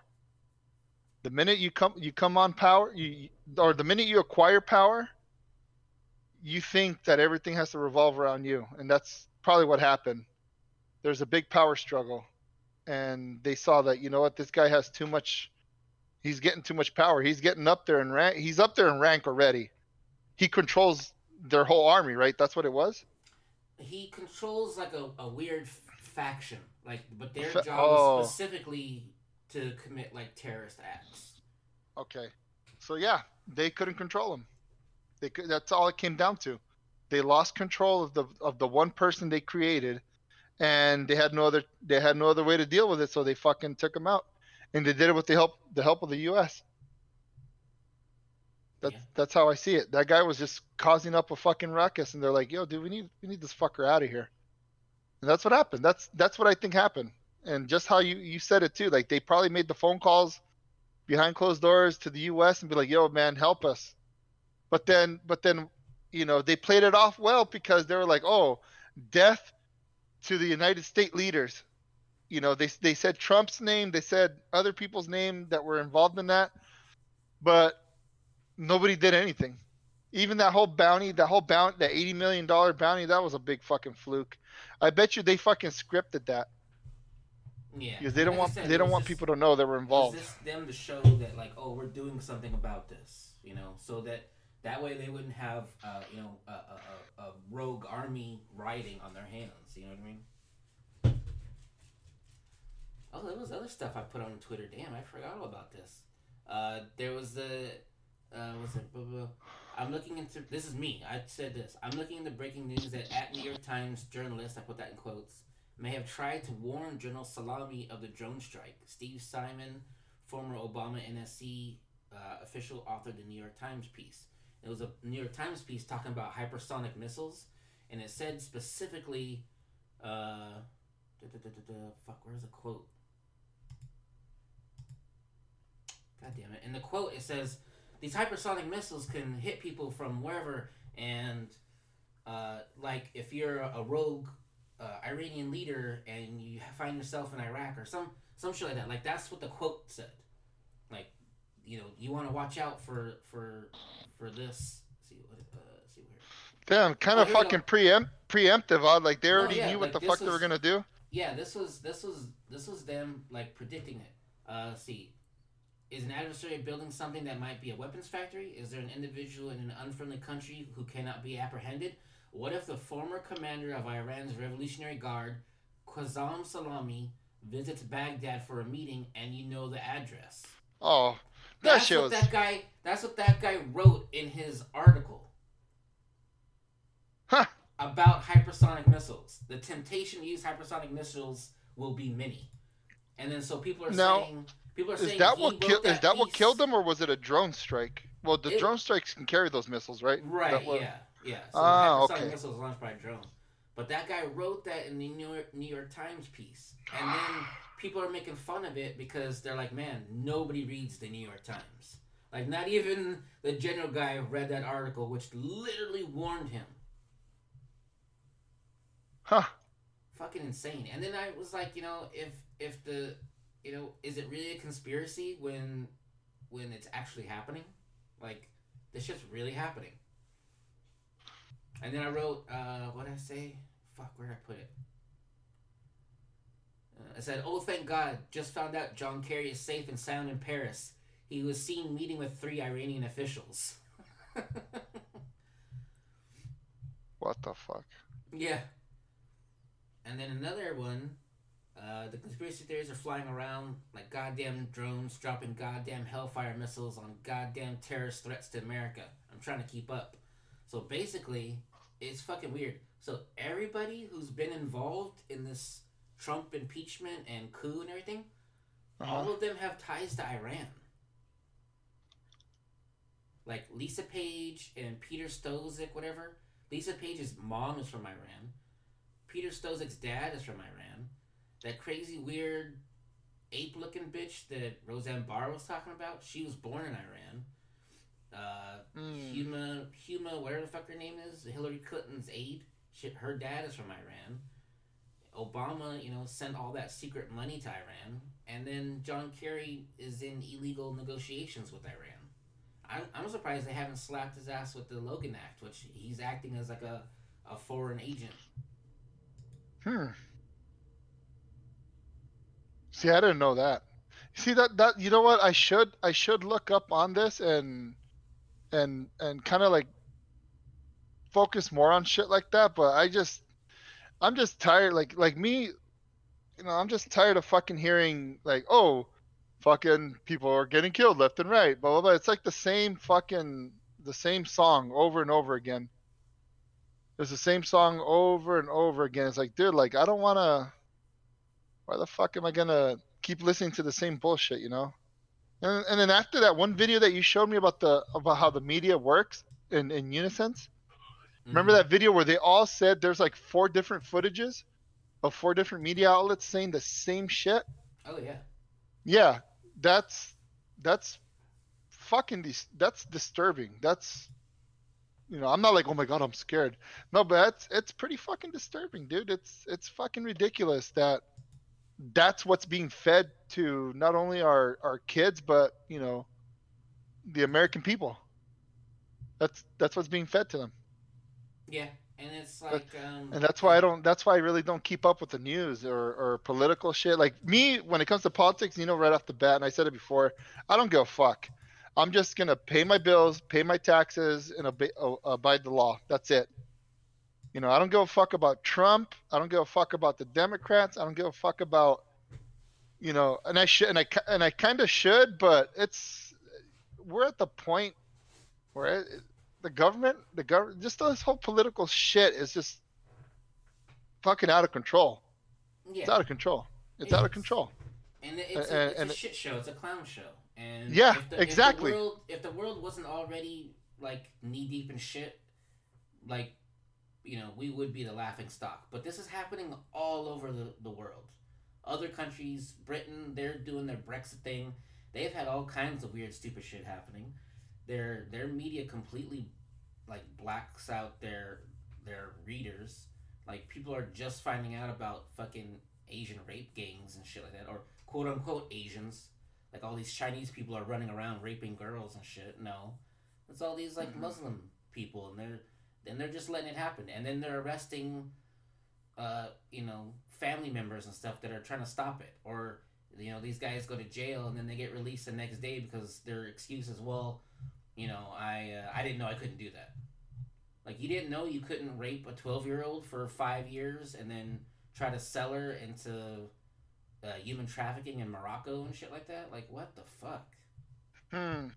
Speaker 2: The minute you come you come on power, you or the minute you acquire power, you think that everything has to revolve around you, and that's probably what happened. There's a big power struggle, and they saw that you know what this guy has too much He's getting too much power. He's getting up there in rank. He's up there in rank already. He controls their whole army, right? That's what it was.
Speaker 3: He controls like a, a weird f- faction, like, but their job
Speaker 2: oh.
Speaker 3: is specifically to commit like terrorist acts.
Speaker 2: Okay. So yeah, they couldn't control him. They could, that's all it came down to. They lost control of the of the one person they created, and they had no other they had no other way to deal with it. So they fucking took him out, and they did it with the help the help of the U.S. That's
Speaker 3: Yeah.
Speaker 2: that's how I see it. That guy was just causing up a fucking ruckus, and they're like, "Yo, dude, we need we need this fucker out of here." And that's what happened. That's that's what I think happened. And just how you you said it too. Like they probably made the phone calls behind closed doors to the U.S. and be like, "Yo, man, help us." But then, but then, you know, they played it off well because they were like, "Oh, death to the United States leaders." You know, they they said Trump's name, they said other people's name that were involved in that, but nobody did anything. Even that whole bounty, that whole bounty, that eighty million dollar bounty, that was a big fucking fluke. I bet you they fucking scripted that
Speaker 3: Yeah.
Speaker 2: because they don't
Speaker 3: Like
Speaker 2: want
Speaker 3: said,
Speaker 2: they don't want people to know they were involved.
Speaker 3: just them to show that, like, oh, we're doing something about this, you know, so that that way they wouldn't have, uh, you know, a, a, a rogue army riding on their hands. You know what I mean? Oh, there was other stuff I put on Twitter. Damn, I forgot all about this. Uh, there was the, uh, what's it? I'm looking into. This is me. I said this. I'm looking into breaking news that at New York Times journalist, I put that in quotes, may have tried to warn General Soleimani of the drone strike. Steve Simon, former Obama NSC uh, official, authored the New York Times piece. It was a New York Times piece talking about hypersonic missiles, and it said specifically, uh, da, da, da, fuck, where's the quote? God damn it. In the quote, it says, these hypersonic missiles can hit people from wherever, and uh, like if you're a rogue uh, Iranian leader and you find yourself in Iraq or some some shit like that. Like that's what the quote said. Like, you know, you want to watch out for for for this. Let's see what uh, see where.
Speaker 2: Damn, kind
Speaker 3: Oh,
Speaker 2: of
Speaker 3: we
Speaker 2: fucking preempt preemptive, odd. Like they
Speaker 3: No,
Speaker 2: already
Speaker 3: yeah,
Speaker 2: knew what
Speaker 3: like,
Speaker 2: the
Speaker 3: this
Speaker 2: fuck they were gonna do.
Speaker 3: Yeah, this was this was this was them like predicting it. Uh, see, is an adversary building something that might be a weapons factory? Is there an individual in an unfriendly country who cannot be apprehended? What if the former commander of Iran's Revolutionary Guard, Qasem Soleimani, visits Baghdad for a meeting and you know the address?
Speaker 2: Oh, that
Speaker 3: That's
Speaker 2: shit
Speaker 3: what that guy. That's what that guy wrote in his article
Speaker 2: Huh.
Speaker 3: about hypersonic missiles. The temptation to use hypersonic missiles will be many, and then so people are
Speaker 2: Now,
Speaker 3: saying people are
Speaker 2: Is
Speaker 3: saying
Speaker 2: that what killed? Is that what killed them, or was it a drone strike? Well, the
Speaker 3: It-
Speaker 2: drone strikes can carry those missiles, right?
Speaker 3: Right.
Speaker 2: Was-
Speaker 3: Yeah. Yeah. So
Speaker 2: Ah, okay.
Speaker 3: missiles launched by drone. But that guy wrote that in the New York, New York Times piece, and then people are making fun of it because they're like, "Man, nobody reads the New York Times." Like, not even the general guy read that article, which literally warned him.
Speaker 2: Huh.
Speaker 3: Fucking insane. And then I was like, you know, if if the, you know, is it really a conspiracy when, when it's actually happening? Like, this shit's really happening. And then I wrote, uh, what did I say? Fuck, where did I put it? Uh, I said, oh, thank God, just found out John Kerry is safe and sound in Paris. He was seen meeting with three Iranian officials.
Speaker 2: What the fuck?
Speaker 3: Yeah. And then another one, uh, the conspiracy theories are flying around like goddamn drones dropping goddamn hellfire missiles on goddamn terrorist threats to America. I'm trying to keep up. So basically, it's fucking weird. So everybody who's been involved in this Trump impeachment and coup and everything, all
Speaker 2: Uh-huh.
Speaker 3: of them have ties to Iran. Like Lisa Page and Peter Strzok, whatever. Lisa Page's mom is from Iran. Peter Strzok's dad is from Iran. That crazy, weird, ape-looking bitch that Roseanne Barr was talking about, she was born in Iran. Uh,
Speaker 2: Mm.
Speaker 3: Huma, Huma, whatever the fuck her name is, Hillary Clinton's aide. She, her dad is from Iran. Obama, you know, sent all that secret money to Iran, and then John Kerry is in illegal negotiations with Iran. I'm, I'm surprised they haven't slapped his ass with the Logan Act, which he's acting as like a, a foreign agent.
Speaker 2: Hmm. See, I didn't know that. See that that you know what? I should I should look up on this and and and kind of like focus more on shit like that. But I just I'm just tired. Like like me, you know, I'm just tired of fucking hearing like, oh, fucking people are getting killed left and right. Blah blah blah. It's like the same fucking the same song over and over again. It's the same song over and over again. It's like, dude, like I don't want to. Why the fuck am I gonna keep listening to the same bullshit? You know. And, and then after that one video that you showed me about the about how the media works in in Unisens, remember
Speaker 3: Mhm.
Speaker 2: that video where they all said there's like four different footages of four different media outlets saying the same shit?
Speaker 3: Oh yeah.
Speaker 2: Yeah, that's that's fucking dis- that's disturbing. That's you know, I'm not like, oh my god, I'm scared. No, but it's it's pretty fucking disturbing, dude. It's it's fucking ridiculous that that's what's being fed to not only our our kids, but you know, the American people. That's that's what's being fed to them,
Speaker 3: Yeah, and it's like, um,
Speaker 2: and that's why I don't. That's why I really don't keep up with the news or or political shit. Like me, when it comes to politics, you know, right off the bat, and I said it before, I don't give a fuck. I'm just gonna pay my bills, pay my taxes, and obey, uh, abide the law. That's it. You know, I don't give a fuck about Trump. I don't give a fuck about the Democrats. I don't give a fuck about, you know, and I should, and I, and I kind of should, but it's, we're at the point where it, the government, the government, just this whole political shit is just fucking out of control.
Speaker 3: yeah,
Speaker 2: It's out of control. It's
Speaker 3: It
Speaker 2: out of control.
Speaker 3: and it- it's,
Speaker 2: and-
Speaker 3: a, it's
Speaker 2: and-
Speaker 3: a shit show. It's a clown show. And
Speaker 2: Yeah,
Speaker 3: if the,
Speaker 2: exactly.
Speaker 3: If the, world, if the world wasn't already like knee deep in shit, like you know, we would be the laughing stock. But this is happening all over the, the world. Other countries, Britain, they're doing their Brexit thing. They've had all kinds of weird, stupid shit happening. Their their media completely like blacks out their their readers. Like people are just finding out about fucking Asian rape gangs and shit like that, or quote unquote Asians. Like all these Chinese people are running around raping girls and shit. No, it's all these like
Speaker 2: Mhm.
Speaker 3: Muslim people, and they're then they're just letting it happen, and then they're arresting, uh, you know, family members and stuff that are trying to stop it, or you know, these guys go to jail and then they get released the next day because their excuse is, well, you know, I uh, I didn't know I couldn't do that. Like you didn't know you couldn't rape a twelve year old for five years and then try to sell her into uh, human trafficking in Morocco and shit like that. Like what the fuck?
Speaker 2: Hmm.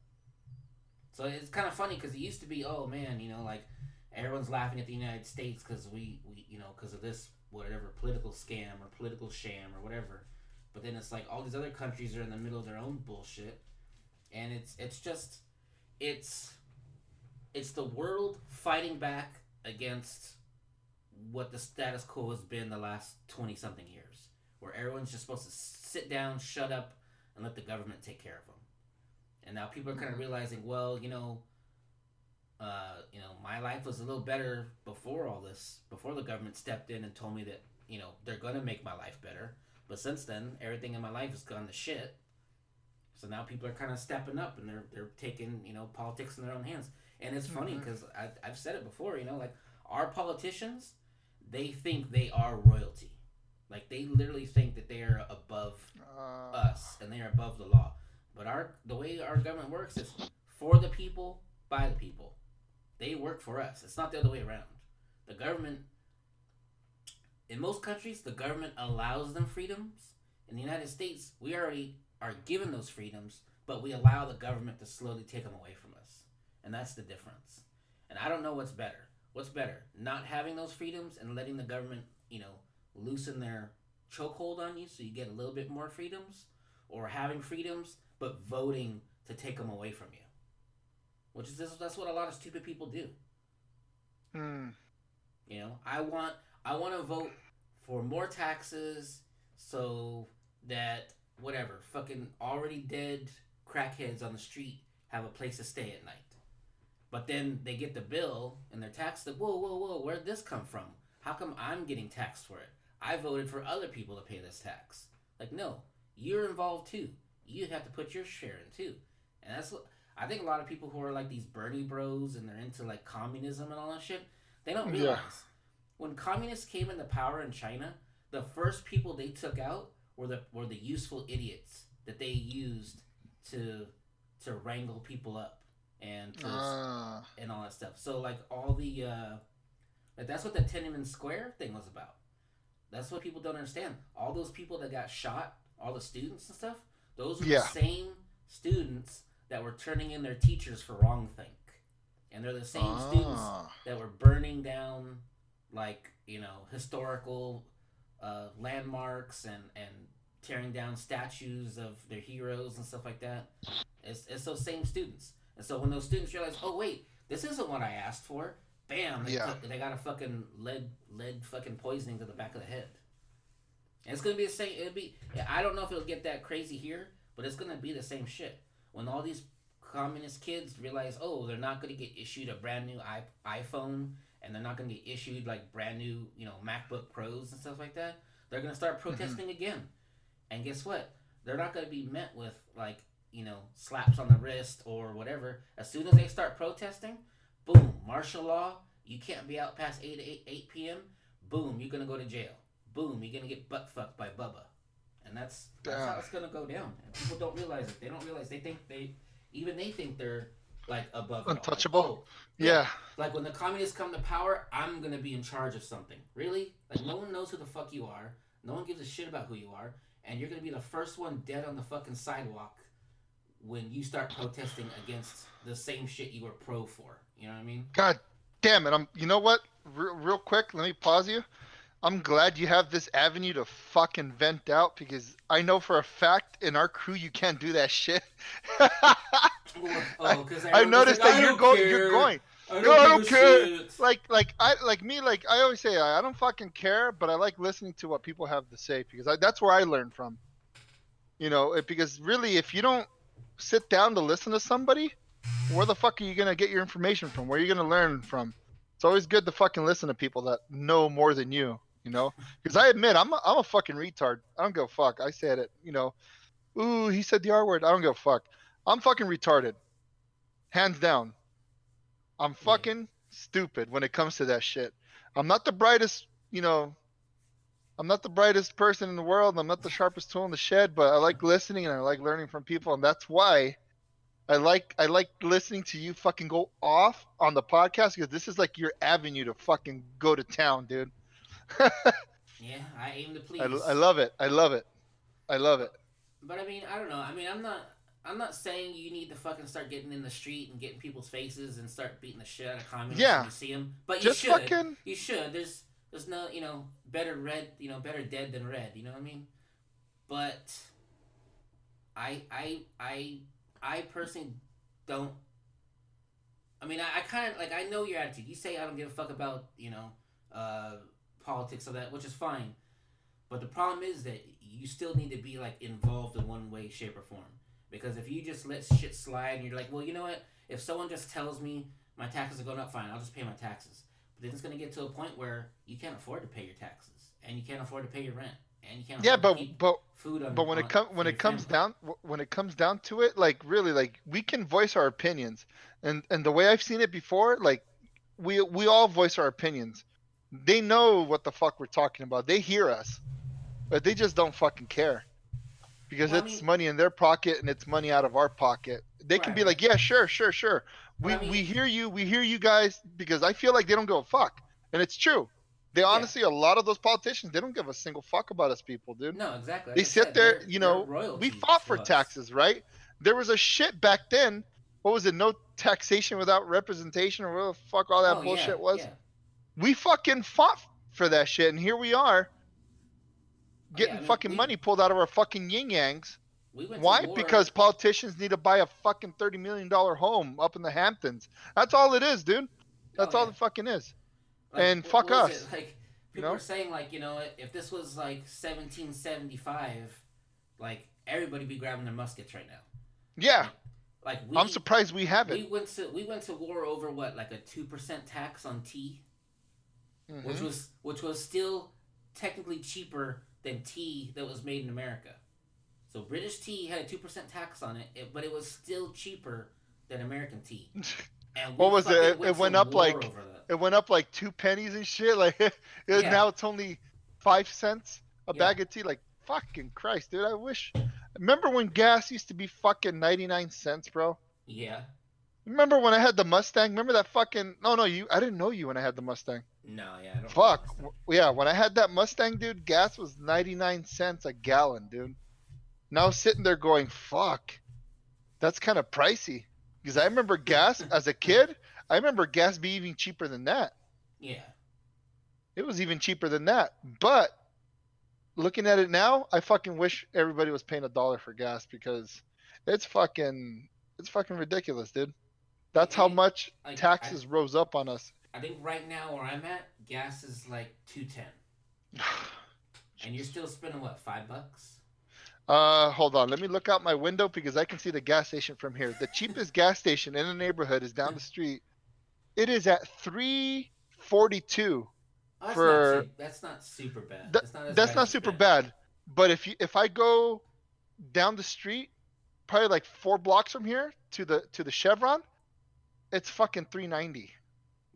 Speaker 3: So it's kind of funny because it used to be, oh man, you know, like everyone's laughing at the United States because we, we, you know, because of this whatever political scam or political sham or whatever. But then it's like all these other countries are in the middle of their own bullshit, and it's it's just it's it's the world fighting back against what the status quo has been the last 20 something years where everyone's just supposed to sit down shut up and let the government take care of them and now people are kind of realizing well you know uh, you know my life was a little better before all this before the government stepped in and told me that you know they're gonna make my life better. But since then everything in my life has gone to shit. So now people are kind of stepping up and they're they're taking you know politics in their own hands. And it's funny because I've said it before you know like our politicians they think they are royalty. Like they literally think that they are above
Speaker 2: Uh,
Speaker 3: us and they are above the law. But our the way our government works is for the people, by the people. They work for us. It's not the other way around. The government in most countries the government allows them freedoms. In the United States, we already are given those freedoms, but we allow the government to slowly take them away from us. And that's the difference. And I don't know what's better. What's better? Not having those freedoms and letting the government, you know, loosen their chokehold on you so you get a little bit more freedoms or having freedoms but voting to take them away from you which is this, that's what a lot of stupid people do
Speaker 2: hmm.
Speaker 3: you know i want i want to vote for more taxes so that whatever fucking already dead crackheads on the street have a place to stay at night but then they get the bill and they're taxed like whoa whoa whoa where'd this come from how come i'm getting taxed for it I voted for other people to pay this tax. Like, no, you're involved too. You have to put your share in too. And that's what I think a lot of people who are like these Bernie bros and they're into like communism and all that shit, they don't
Speaker 2: Yeah.
Speaker 3: realize when communists came into power in China, the first people they took out were the were the useful idiots that they used to to wrangle people up and to
Speaker 2: Ah.
Speaker 3: and all that stuff. So like all the uh like that's what the Tiananmen Square thing was about. That's what people don't understand. All those people that got shot, all the students and stuff, those were
Speaker 2: Yeah.
Speaker 3: the same students that were turning in their teachers for wrongthink. And they're the same students
Speaker 2: Ah.
Speaker 3: that were burning down like, you know, historical uh, landmarks and and tearing down statues of their heroes and stuff like that. It's, it's those same students. And so when those students realize, oh wait, this isn't what I asked for, bam, they,
Speaker 2: Yeah.
Speaker 3: they got a fucking lead lead fucking poisoning to the back of the head. And it's gonna be the same. It'll be. I don't know if it'll get that crazy here, but it's gonna be the same shit. When all these communist kids realize, oh, they're not going to get issued a brand new iPhone and they're not going to get issued like brand new, you know, MacBook Pros and stuff like that, they're going to start protesting mm-hmm. again. And guess what? They're not going to be met with like, you know, slaps on the wrist or whatever. As soon as they start protesting, boom, martial law, you can't be out past 8 8, 8 p.m. Boom, you're going to go to jail. Boom, you're going to get butt fucked by Bubba. And that's that's how it's going to go down. And people don't realize it. They don't realize they think they even they think they're like above
Speaker 2: untouchable. Like, oh,
Speaker 3: yeah. Like when the communists come to power, I'm gonna be in charge of something. Really? Like no one knows who the fuck you are. No one gives a shit about who you are, and you're gonna be the first one dead on the fucking sidewalk when you start protesting against the same shit you were pro for. You know what I mean?
Speaker 2: God damn it! I'm. You know what? Real, real quick, let me pause you. I'm glad you have this avenue to fucking vent out because I know for a fact in our crew you can't do that shit. oh, I, I, noticed like, that you're going. You're going. I no, I don't care. Shit. Like, like I, like me, like I always say, I, I, don't fucking care, but I like listening to what people have to say because I, that's where I learn from. You know, it, because really, if you don't sit down to listen to somebody, where the fuck are you gonna get your information from? Where are you gonna learn from? It's always good to fucking listen to people that know more than you you know? Because I admit I'm a, I'm a fucking retard. I don't go fuck. I said it, you know. Ooh, he said the R word. I don't go fuck. I'm fucking retarded, hands down. I'm fucking yeah. stupid when it comes to that shit. I'm not the brightest, you know. I'm not the brightest person in the world. I'm not the sharpest tool in the shed, but I like listening and I like learning from people, and that's why I like I like listening to you fucking go off on the podcast because this is like your avenue to fucking go to town, dude.
Speaker 3: Yeah, I aim to please.
Speaker 2: I, I love it. I love it. I love it.
Speaker 3: But I mean, I don't know. I mean, I'm not. I'm not saying you need to fucking start getting in the street and getting people's faces and start beating the shit out of communists yeah. when you see them. But you Just should. Fucking... You should. There's there's no you know better red you know better dead than red. You know what I mean? But I I I I personally don't. I mean, I, I kind of like I know your attitude. You say I don't give a fuck about you know uh, politics of that, which is fine. But the problem is that you still need to be like involved in one way, shape, or form. Because if you just let shit slide and you're like, well, you know what? If someone just tells me my taxes are going up, fine, I'll just pay my taxes. But then it's going to get to a point where you can't afford to pay your taxes, and you can't afford to pay your rent, and you can't.
Speaker 2: Yeah, but but food. On, but when on, it comes when it comes family. down when it comes down to it, like really, like we can voice our opinions, and and the way I've seen it before, like we we all voice our opinions they know what the fuck we're talking about. They hear us, but they just don't fucking care because well, it's I mean, money in their pocket and it's money out of our pocket. They right, can be like, yeah, sure, sure, sure. We I mean, we hear you, we hear you guys because I feel like they don't give a fuck, and it's true. They honestly, yeah. a lot of those politicians, they don't give a single fuck about us people, dude.
Speaker 3: No, exactly.
Speaker 2: Like they sit said, there, you know. We fought for us. taxes, right? There was a shit back then. What was it? No taxation without representation, or what the fuck all that oh, bullshit yeah, was. Yeah we fucking fought for that shit, and here we are oh, getting yeah, I mean, fucking we, money pulled out of our fucking yin yangs. We Why? Because politicians need to buy a fucking thirty million dollar home up in the Hamptons. That's all it is, dude. That's oh, all yeah. it fucking is. Like, and what, fuck what us.
Speaker 3: Like people you know? are saying, like you know, if this was like 1775, like everybody be grabbing their muskets right now.
Speaker 2: Yeah. Like, like we, I'm surprised we haven't.
Speaker 3: We went to we went to war over what, like a two percent tax on tea mm-hmm. which was which was still technically cheaper than tea that was made in America. So British tea had a two percent tax on it, but it was still cheaper than American tea.
Speaker 2: what was it? It, went up like it went up like two pennies and shit. Like it, yeah. now it's only five cents a yeah. bag of tea. Like fucking Christ, dude! I wish. Remember when gas used to be fucking ninety nine cents, bro?
Speaker 3: Yeah.
Speaker 2: Remember when I had the Mustang? Remember that fucking? No, no, you. I didn't know you when I had the Mustang.
Speaker 3: No, yeah.
Speaker 2: Fuck. Yeah, when I had that Mustang, dude, gas was 99 cents a gallon, dude. Now sitting there going, fuck. That's kind of pricey. Because I remember gas as a kid, I remember gas being even cheaper than that.
Speaker 3: Yeah.
Speaker 2: It was even cheaper than that. But looking at it now, I fucking wish everybody was paying a dollar for gas because it's fucking it's fucking ridiculous, dude. That's how much taxes rose up on us.
Speaker 3: I think right now where I'm at, gas is like two ten, and you're still spending what five bucks?
Speaker 2: Uh, hold on. Let me look out my window because I can see the gas station from here. The cheapest gas station in the neighborhood is down the street. It is at three forty-two.
Speaker 3: Oh, that's,
Speaker 2: For-
Speaker 3: not that's not super bad.
Speaker 2: Th-
Speaker 3: that's not,
Speaker 2: That's
Speaker 3: bad
Speaker 2: not super
Speaker 3: it's
Speaker 2: bad. But if you if I go down the street, probably like four blocks from here to the to the Chevron, it's fucking three ninety.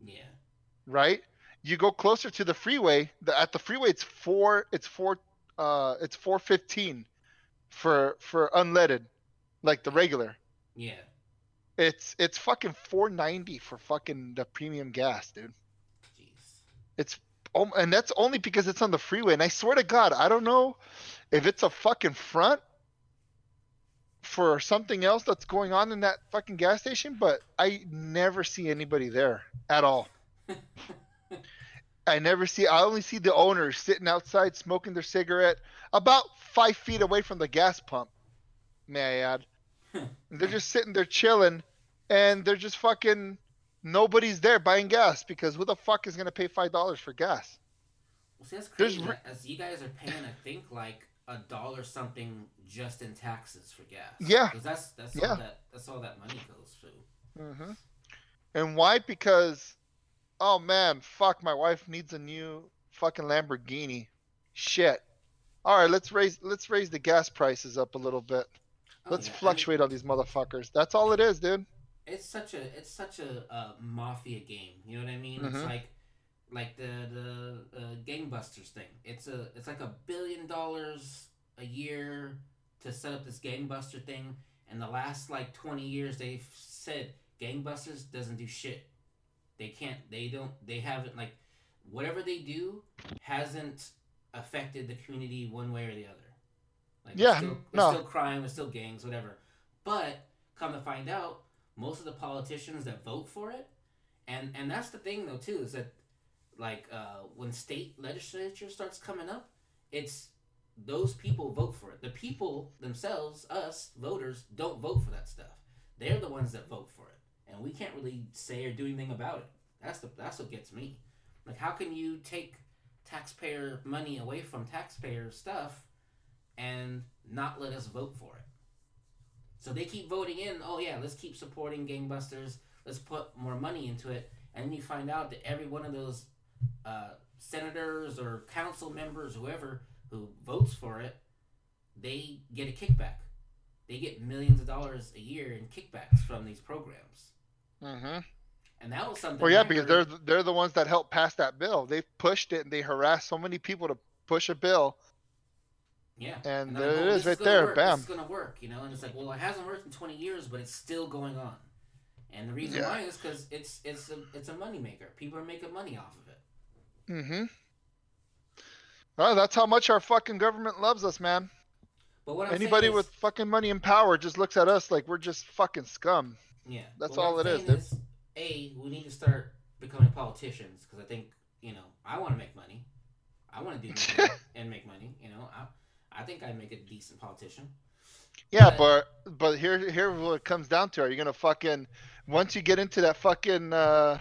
Speaker 3: Yeah.
Speaker 2: right? You go closer to the freeway. The, at the freeway, it's four. It's four. Uh, it's four fifteen for for unleaded, like the regular.
Speaker 3: Yeah.
Speaker 2: It's it's fucking four ninety for fucking the premium gas, dude.
Speaker 3: Jeez.
Speaker 2: It's oh, and that's only because it's on the freeway. And I swear to God, I don't know if it's a fucking front for something else that's going on in that fucking gas station, but I never see anybody there at all. I never see. I only see the owners sitting outside smoking their cigarette, about five feet away from the gas pump. May I add? They're just sitting there chilling, and they're just fucking. Nobody's there buying gas because who the fuck is gonna pay five dollars for gas?
Speaker 3: Well, see, that's crazy. As you guys are paying, I think like a dollar something just in taxes for gas.
Speaker 2: Yeah,
Speaker 3: because that's that's
Speaker 2: Yeah.
Speaker 3: all that that's all that money goes to.
Speaker 2: hmm And why? Because, oh man, fuck, my wife needs a new fucking Lamborghini. Shit. All right, let's raise let's raise the gas prices up a little bit.
Speaker 3: Oh,
Speaker 2: Let's
Speaker 3: yeah. I mean,
Speaker 2: fluctuate on these motherfuckers. That's all it is, dude.
Speaker 3: it's such a it's such a uh, mafia game. You know what I mean? It's
Speaker 2: Mhm.
Speaker 3: like like the the uh, gangbusters thing. It's a it's like a billion dollars a year to set up this gangbuster thing. And the last like twenty years, they've said gangbusters doesn't do shit. They can't. They don't. They haven't like whatever they do hasn't affected the community one way or the other. Like,
Speaker 2: Yeah,
Speaker 3: it's still,
Speaker 2: no.
Speaker 3: still crime, it's still gangs, whatever. But come to find out, most of the politicians that vote for it, and and that's the thing though too is that like uh, when state legislature starts coming up, it's those people vote for it. The people themselves, us voters, don't vote for that stuff. They're the ones that vote for it, and we can't really say or do anything about it. That's the that's what gets me. Like, how can you take taxpayer money away from taxpayer stuff and not let us vote for it? So they keep voting in. Oh yeah, let's keep supporting gangbusters. Let's put more money into it, and then you find out that every one of those uh, senators or council members, whoever who votes for it, they get a kickback. They get millions of dollars a year in kickbacks from these programs,
Speaker 2: Mm-hmm.
Speaker 3: and that was something.
Speaker 2: Well, yeah, because they're they're the ones that helped pass that bill. They pushed it and they harassed so many people to push a bill.
Speaker 3: Yeah.
Speaker 2: And
Speaker 3: they're
Speaker 2: there
Speaker 3: like,
Speaker 2: it
Speaker 3: "Oh,
Speaker 2: is right there,
Speaker 3: work,
Speaker 2: bam.
Speaker 3: It's gonna work, you know. And it's like, well, it hasn't worked in 20 years, but it's still going on. And the reason
Speaker 2: Yeah.
Speaker 3: why is because it's it's a it's a moneymaker. People are making money off of it.
Speaker 2: Mm-hmm. Well, that's how much our fucking government loves us, man.
Speaker 3: But what I'm
Speaker 2: Anybody
Speaker 3: saying is,
Speaker 2: with fucking money and power just looks at us like we're just fucking scum.
Speaker 3: yeah,
Speaker 2: that's all it is, dude.
Speaker 3: a we need to start becoming politicians because I think you know I want to make money. I want to do and make money. You know, I I think I make a decent politician.
Speaker 2: Yeah,
Speaker 3: But-
Speaker 2: but but here here what it comes down to. Are you gonna fucking once you get into that fucking uh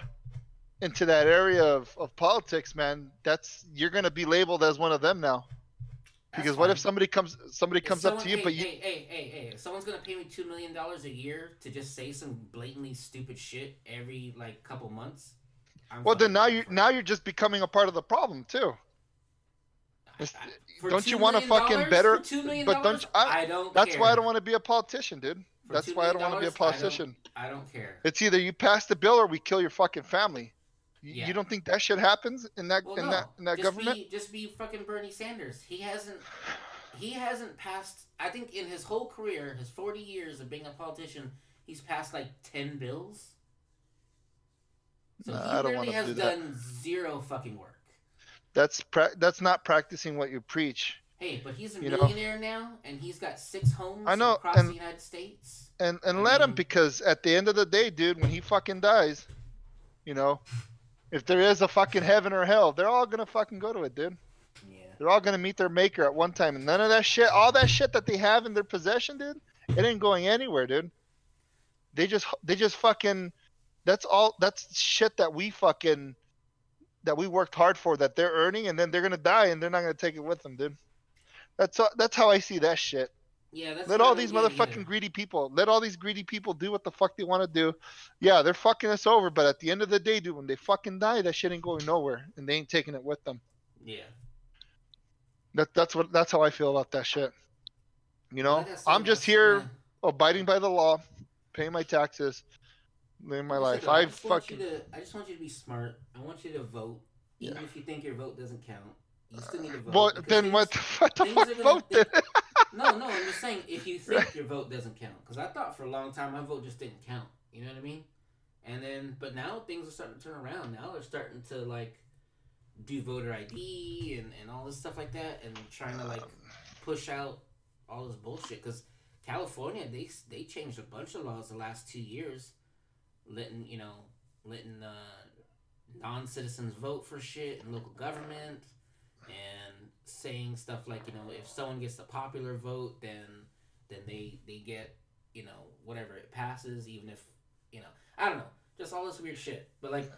Speaker 2: into that area of, of politics, man, that's you're gonna be labeled as one of them now.
Speaker 3: That's
Speaker 2: Because what if somebody comes somebody
Speaker 3: If
Speaker 2: comes up to
Speaker 3: someone-
Speaker 2: you, but
Speaker 3: hey,
Speaker 2: you
Speaker 3: hey, hey, hey, hey, if someone's gonna pay me two million dollars a year to just say some blatantly stupid shit every like couple months, I'm
Speaker 2: well then now you now you're just becoming a part of the problem too.
Speaker 3: I- I-
Speaker 2: don't you wanna fucking better-
Speaker 3: For two million
Speaker 2: but don't you- I-
Speaker 3: I don't.
Speaker 2: That's
Speaker 3: care.
Speaker 2: why I don't want to be a politician, dude.
Speaker 3: For
Speaker 2: That's why I don't want to be a
Speaker 3: million, I don't-
Speaker 2: politician.
Speaker 3: I don't care.
Speaker 2: It's either you pass the bill or we kill your fucking family. You,
Speaker 3: Yeah.
Speaker 2: you don't think that shit happens in that
Speaker 3: Well,
Speaker 2: in
Speaker 3: no,
Speaker 2: that in that
Speaker 3: just
Speaker 2: government?
Speaker 3: Be, just be fucking Bernie Sanders. He hasn't. He hasn't passed. I think in his whole career, his forty years of being a politician, he's passed like ten bills. So he
Speaker 2: I don't
Speaker 3: really has
Speaker 2: do
Speaker 3: done zero fucking work.
Speaker 2: That's pra- that's not practicing what you preach.
Speaker 3: Hey, but he's a
Speaker 2: You know?
Speaker 3: millionaire now, and he's got six homes
Speaker 2: I know,
Speaker 3: across
Speaker 2: and-
Speaker 3: the United States.
Speaker 2: And and
Speaker 3: I
Speaker 2: let him because at the end of the day, dude, when he fucking dies, you know, if there is a fucking heaven or hell, they're all gonna fucking go to it, dude.
Speaker 3: Yeah.
Speaker 2: They're all gonna meet their maker at one time, and none of that shit, all that shit that they have in their possession, dude, it ain't going anywhere, dude. They just they just fucking that's all that's shit that we fucking that we worked hard for that they're earning and then they're gonna die and they're not gonna take it with them, dude. That's that's how I see that shit.
Speaker 3: Yeah, that's
Speaker 2: Let all these motherfucking
Speaker 3: either.
Speaker 2: greedy people, let all these greedy people do what the fuck they want to do. Yeah, they're fucking us over, but at the end of the day, dude, when they fucking die, that shit ain't going nowhere, and they ain't taking it with them.
Speaker 3: Yeah.
Speaker 2: That that's what that's how I feel about that shit. You know, I'm just here
Speaker 3: yeah.
Speaker 2: abiding by the law, paying my taxes, living my
Speaker 3: Like I
Speaker 2: life. I
Speaker 3: just want you
Speaker 2: fucking
Speaker 3: to, I just want you to be smart. I want you to vote, even if you think your vote doesn't count. You still need to vote.
Speaker 2: well, then what? What the fuck vote then?
Speaker 3: No, no, I'm just saying if you think your vote doesn't count, because I thought for a long time my vote just didn't count. You know what I mean? And then, but now things are starting to turn around. Now they're starting to like do voter ID and and all this stuff like that, and trying to like push out all this bullshit. Because California, they they changed a bunch of laws the last two years, letting you know letting uh, non citizens vote for shit in local government saying stuff like you know if someone gets the popular vote then then they they get you know whatever it passes even if you know i don't know just all this weird shit but like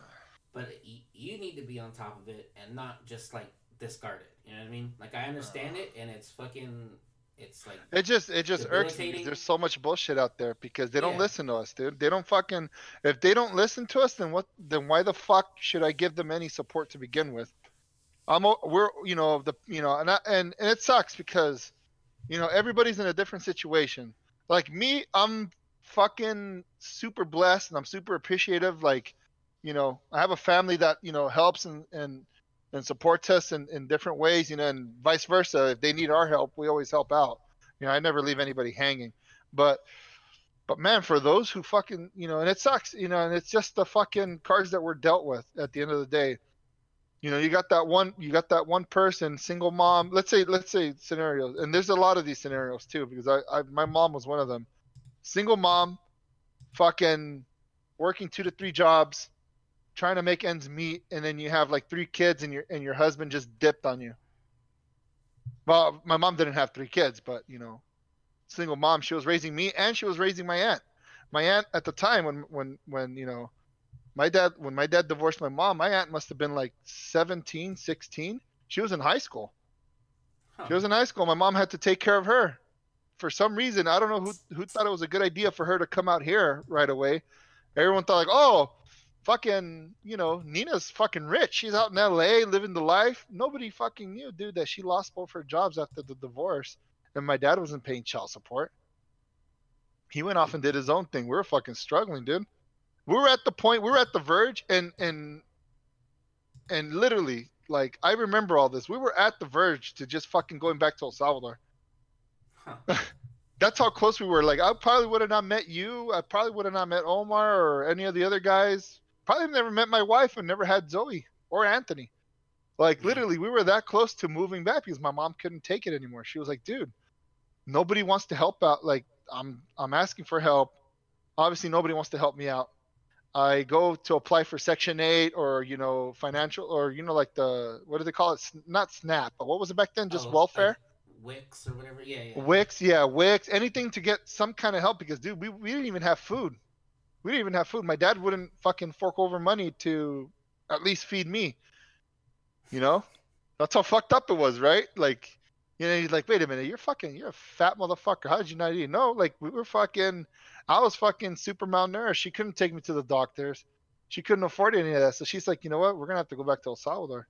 Speaker 3: but y- you need to be on top of it and not just like discard it you know what i mean like i understand uh-huh. it and it's fucking it's like
Speaker 2: It just it just irks me. There's so much bullshit out there because they don't
Speaker 3: Yeah.
Speaker 2: listen to us, dude. They don't fucking if they don't listen to us, then what? Then why the fuck should I give them any support to begin with? I'm we're you know the you know and I, and and it sucks because you know everybody's in a different situation. Like me, I'm fucking super blessed and I'm super appreciative. Like you know I have a family that you know helps and and and supports us in, in different ways, you know, and vice versa. If they need our help, we always help out. You know, I never leave anybody hanging. But but man, for those who fucking you know, and it sucks, you know, and it's just the fucking cards that we're dealt with at the end of the day. You know, you got that one you got that one person, single mom, let's say let's say scenarios, and there's a lot of these scenarios too, because I, I my mom was one of them. Single mom, fucking working two to three jobs, trying to make ends meet, and then you have like three kids, and your and your husband just dipped on you. Well, my mom didn't have three kids, but you know, single mom, she was raising me, and she was raising my aunt. My aunt at the time, when when when you know, my dad when my dad divorced my mom, my aunt must have been like 17, 16. She was in high school.
Speaker 3: huh.
Speaker 2: She was in high school. My mom had to take care of her. For some reason, I don't know who who thought it was a good idea for her to come out here right away. Everyone thought like, oh, fucking, you know, Nina's fucking rich. She's out in L.A. living the life. Nobody fucking knew, dude, that she lost both her jobs after the divorce, and my dad wasn't paying child support. He went off and did his own thing. We were fucking struggling, dude. We were at the point. We were at the verge, and and and literally, like, I remember all this. We were at the verge to just fucking going back to El Salvador
Speaker 3: Huh.
Speaker 2: that's how close we were. Like I probably would have not met you. I probably would have not met Omar or any of the other guys. Probably never met my wife and never had Zoe or Anthony. Like
Speaker 3: Yeah.
Speaker 2: literally, we were that close to moving back because my mom couldn't take it anymore. She was like, "Dude, nobody wants to help out. Like I'm I'm asking for help. Obviously, nobody wants to help me out. I go to apply for Section 8 or you know financial or you know like the what do they call it? Not SNAP, but what was it back then? Just
Speaker 3: Oh,
Speaker 2: welfare.
Speaker 3: like Wix or whatever. Yeah, yeah.
Speaker 2: Wix, yeah, Wix, anything to get some kind of help because dude, we, we didn't even have food. We didn't even have food. My dad wouldn't fucking fork over money to at least feed me. You know? That's how fucked up it was, right? Like you know, he's like, wait a minute, you're fucking you're a fat motherfucker. How did you not eat? No, like we were fucking I was fucking super malnourished. She couldn't take me to the doctors. She couldn't afford any of that. So she's like, you know what? We're gonna have to go back to El Salvador.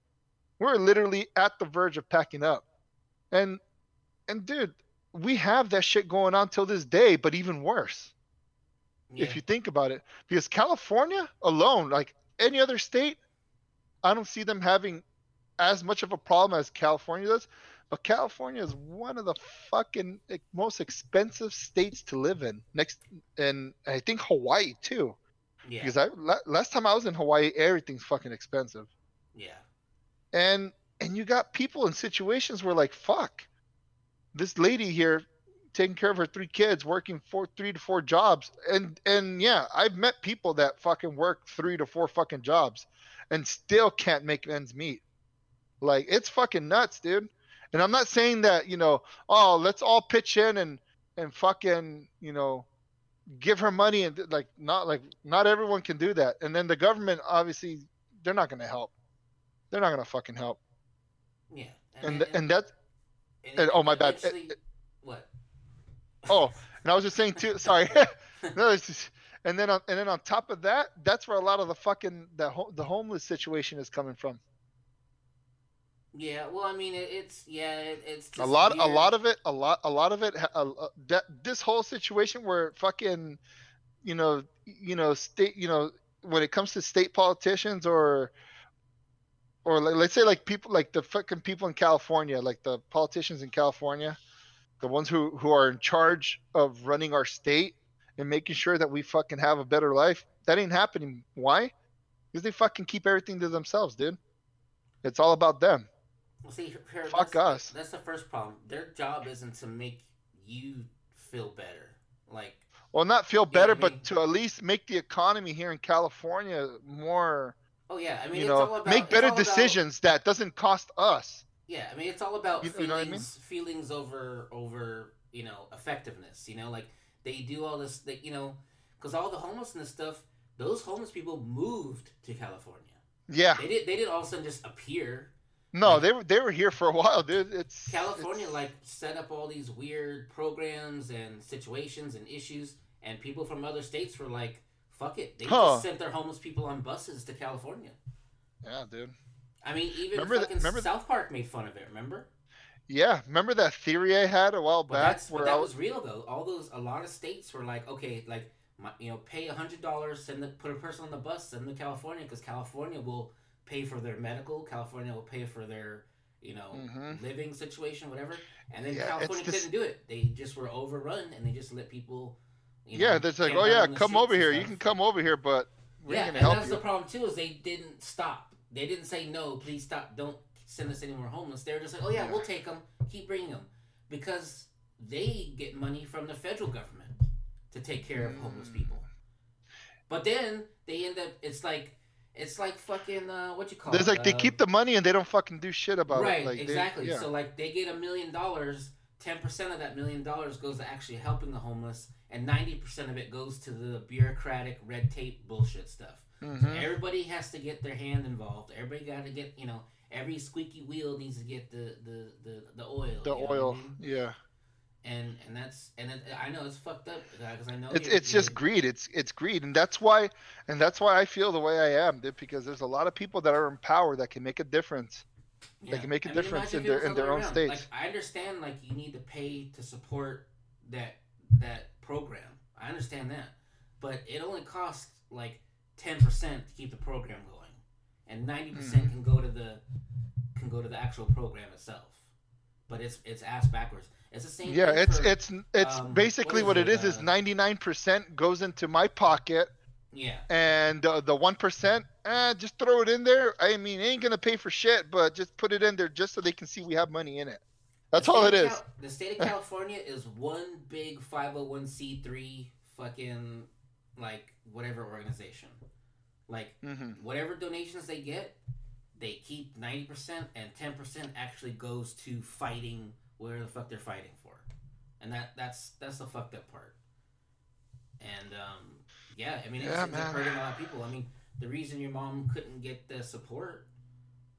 Speaker 2: We're literally at the verge of packing up. And and dude, we have that shit going on till this day, but even worse
Speaker 3: yeah.
Speaker 2: if you think about it. Because California alone, like any other state, I don't see them having as much of a problem as California does. But California is one of the fucking most expensive states to live in. Next, and I think Hawaii too.
Speaker 3: yeah.
Speaker 2: Because I last time I was in Hawaii, everything's fucking expensive.
Speaker 3: yeah.
Speaker 2: and and you got people in situations where like fuck this lady here taking care of her three kids working four three to four jobs and and yeah i've met people that fucking work three to four fucking jobs and still can't make ends meet like it's fucking nuts dude and i'm not saying that you know oh let's all pitch in and and fucking you know give her money and like not like not everyone can do that and then the government obviously they're not going to help they're not gonna fucking help.
Speaker 3: Yeah.
Speaker 2: And
Speaker 3: then-
Speaker 2: and that
Speaker 3: and
Speaker 2: and- oh, my bad.
Speaker 3: what?
Speaker 2: Oh, and I was just saying too. Sorry. no, it's just, and then on, and then on top of that, that's where a lot of the fucking the the homeless situation is coming from.
Speaker 3: Yeah, well, I mean, it, it's yeah, it, it's just
Speaker 2: a lot a lot of it a lot a lot of it uh, uh, that this whole situation where fucking you know you know state you know when it comes to state politicians or or like, let's say like people like the fucking people in California like the politicians in California the ones who who are in charge of running our state and making sure that we fucking have a better life that ain't happening. Why? Because they fucking keep everything to themselves dude. It's all about them
Speaker 3: Well, see, here-
Speaker 2: Fuck
Speaker 3: that's,
Speaker 2: us.
Speaker 3: That's the first problem. Their job isn't to make you feel better. Like,
Speaker 2: Well, not feel
Speaker 3: Yeah, I
Speaker 2: better,
Speaker 3: mean-
Speaker 2: but to at least make the economy here in California more,
Speaker 3: oh yeah, I mean,
Speaker 2: you
Speaker 3: it's
Speaker 2: know,
Speaker 3: all about
Speaker 2: make better
Speaker 3: all about-
Speaker 2: decisions that doesn't cost us.
Speaker 3: Yeah, I mean, it's all about
Speaker 2: You-
Speaker 3: feelings,
Speaker 2: you know I mean?
Speaker 3: feelings over over you know effectiveness. You know, like they do all this, that you know, because all the homelessness stuff, those homeless people moved to California.
Speaker 2: Yeah,
Speaker 3: They did. They didn't all of a sudden just appear.
Speaker 2: No, they were they were here for a while, dude. It's
Speaker 3: California
Speaker 2: it's-
Speaker 3: like set up all these weird programs and situations and issues, and people from other states were like, "Fuck it," they
Speaker 2: Huh.
Speaker 3: just sent their homeless people on buses to California.
Speaker 2: yeah, dude.
Speaker 3: I mean, even
Speaker 2: Remember
Speaker 3: fucking South Park made fun of it. Remember?
Speaker 2: Yeah, remember that theory I had a while back
Speaker 3: that's
Speaker 2: where
Speaker 3: that
Speaker 2: I
Speaker 3: was
Speaker 2: was
Speaker 3: real though. All those a lot of states were like, okay, like my, you know, pay a hundred dollars, send the put a person on the bus, send them to California because California will pay for their medical. California will pay for their you know
Speaker 2: Mhm.
Speaker 3: living situation, whatever. And then
Speaker 2: Yeah,
Speaker 3: California couldn't do it. They just were overrun, and they just let people. You
Speaker 2: yeah,
Speaker 3: know,
Speaker 2: that's like, oh yeah, come over here. You can come over here, but
Speaker 3: yeah, and that's
Speaker 2: you.
Speaker 3: the problem too. Is they didn't stop. They didn't say no. Please stop. Don't send us any more homeless. They were just like, oh yeah,
Speaker 2: Yeah.
Speaker 3: we'll take them. Keep bringing them because they get money from the federal government to take care of homeless
Speaker 2: Mm.
Speaker 3: people. But then they end up. It's like it's like fucking uh, what you call
Speaker 2: There's
Speaker 3: it.
Speaker 2: like they
Speaker 3: uh,
Speaker 2: keep the money and they don't fucking do shit about
Speaker 3: right
Speaker 2: it. Like they-
Speaker 3: exactly.
Speaker 2: yeah.
Speaker 3: So like they get a million dollars. Ten percent of that million dollars goes to actually helping the homeless, and ninety percent of it goes to the bureaucratic red tape bullshit stuff.
Speaker 2: Mhm.
Speaker 3: Everybody has to get their hand involved. Everybody got to get, you know, every squeaky wheel needs to get the the the, the oil.
Speaker 2: The
Speaker 3: you know what I
Speaker 2: oil,
Speaker 3: mean?
Speaker 2: yeah.
Speaker 3: And and that's and it, I know it's fucked up because I know
Speaker 2: It's it's just greed. It's it's greed, and that's why and that's why I feel the way I am, dude. Because there's a lot of people that are in power that can make a difference. they can make a difference
Speaker 3: imagine
Speaker 2: in their- in their own
Speaker 3: around.
Speaker 2: states.
Speaker 3: Like I understand, like you need to pay to support that that program. I understand that, but it only costs like ten percent to keep the program going, and ninety
Speaker 2: Mm-hmm.
Speaker 3: percent can go to the can go to the actual program itself. But it's it's ass backwards. It's the same.
Speaker 2: Yeah,
Speaker 3: thing
Speaker 2: it's
Speaker 3: for-
Speaker 2: it's it's
Speaker 3: um,
Speaker 2: basically
Speaker 3: what
Speaker 2: what it
Speaker 3: it,
Speaker 2: is. Is
Speaker 3: uh,
Speaker 2: ninety nine percent goes into my pocket,
Speaker 3: yeah.
Speaker 2: and uh, the one percent, eh, just throw it in there. I mean, it ain't gonna pay for shit, but just put it in there just so they can see we have money in it. That's all it is.
Speaker 3: Cal- the state of California is one big 501c3 fucking like whatever organization. Like
Speaker 2: hmm
Speaker 3: whatever donations they get, they keep 90% and 10% actually goes to fighting where the fuck they're fighting for. And that that's that's the fucked up part. And um yeah, I mean it's,
Speaker 2: Yeah, man.
Speaker 3: hurting a lot of people. I mean, the reason your mom couldn't get the support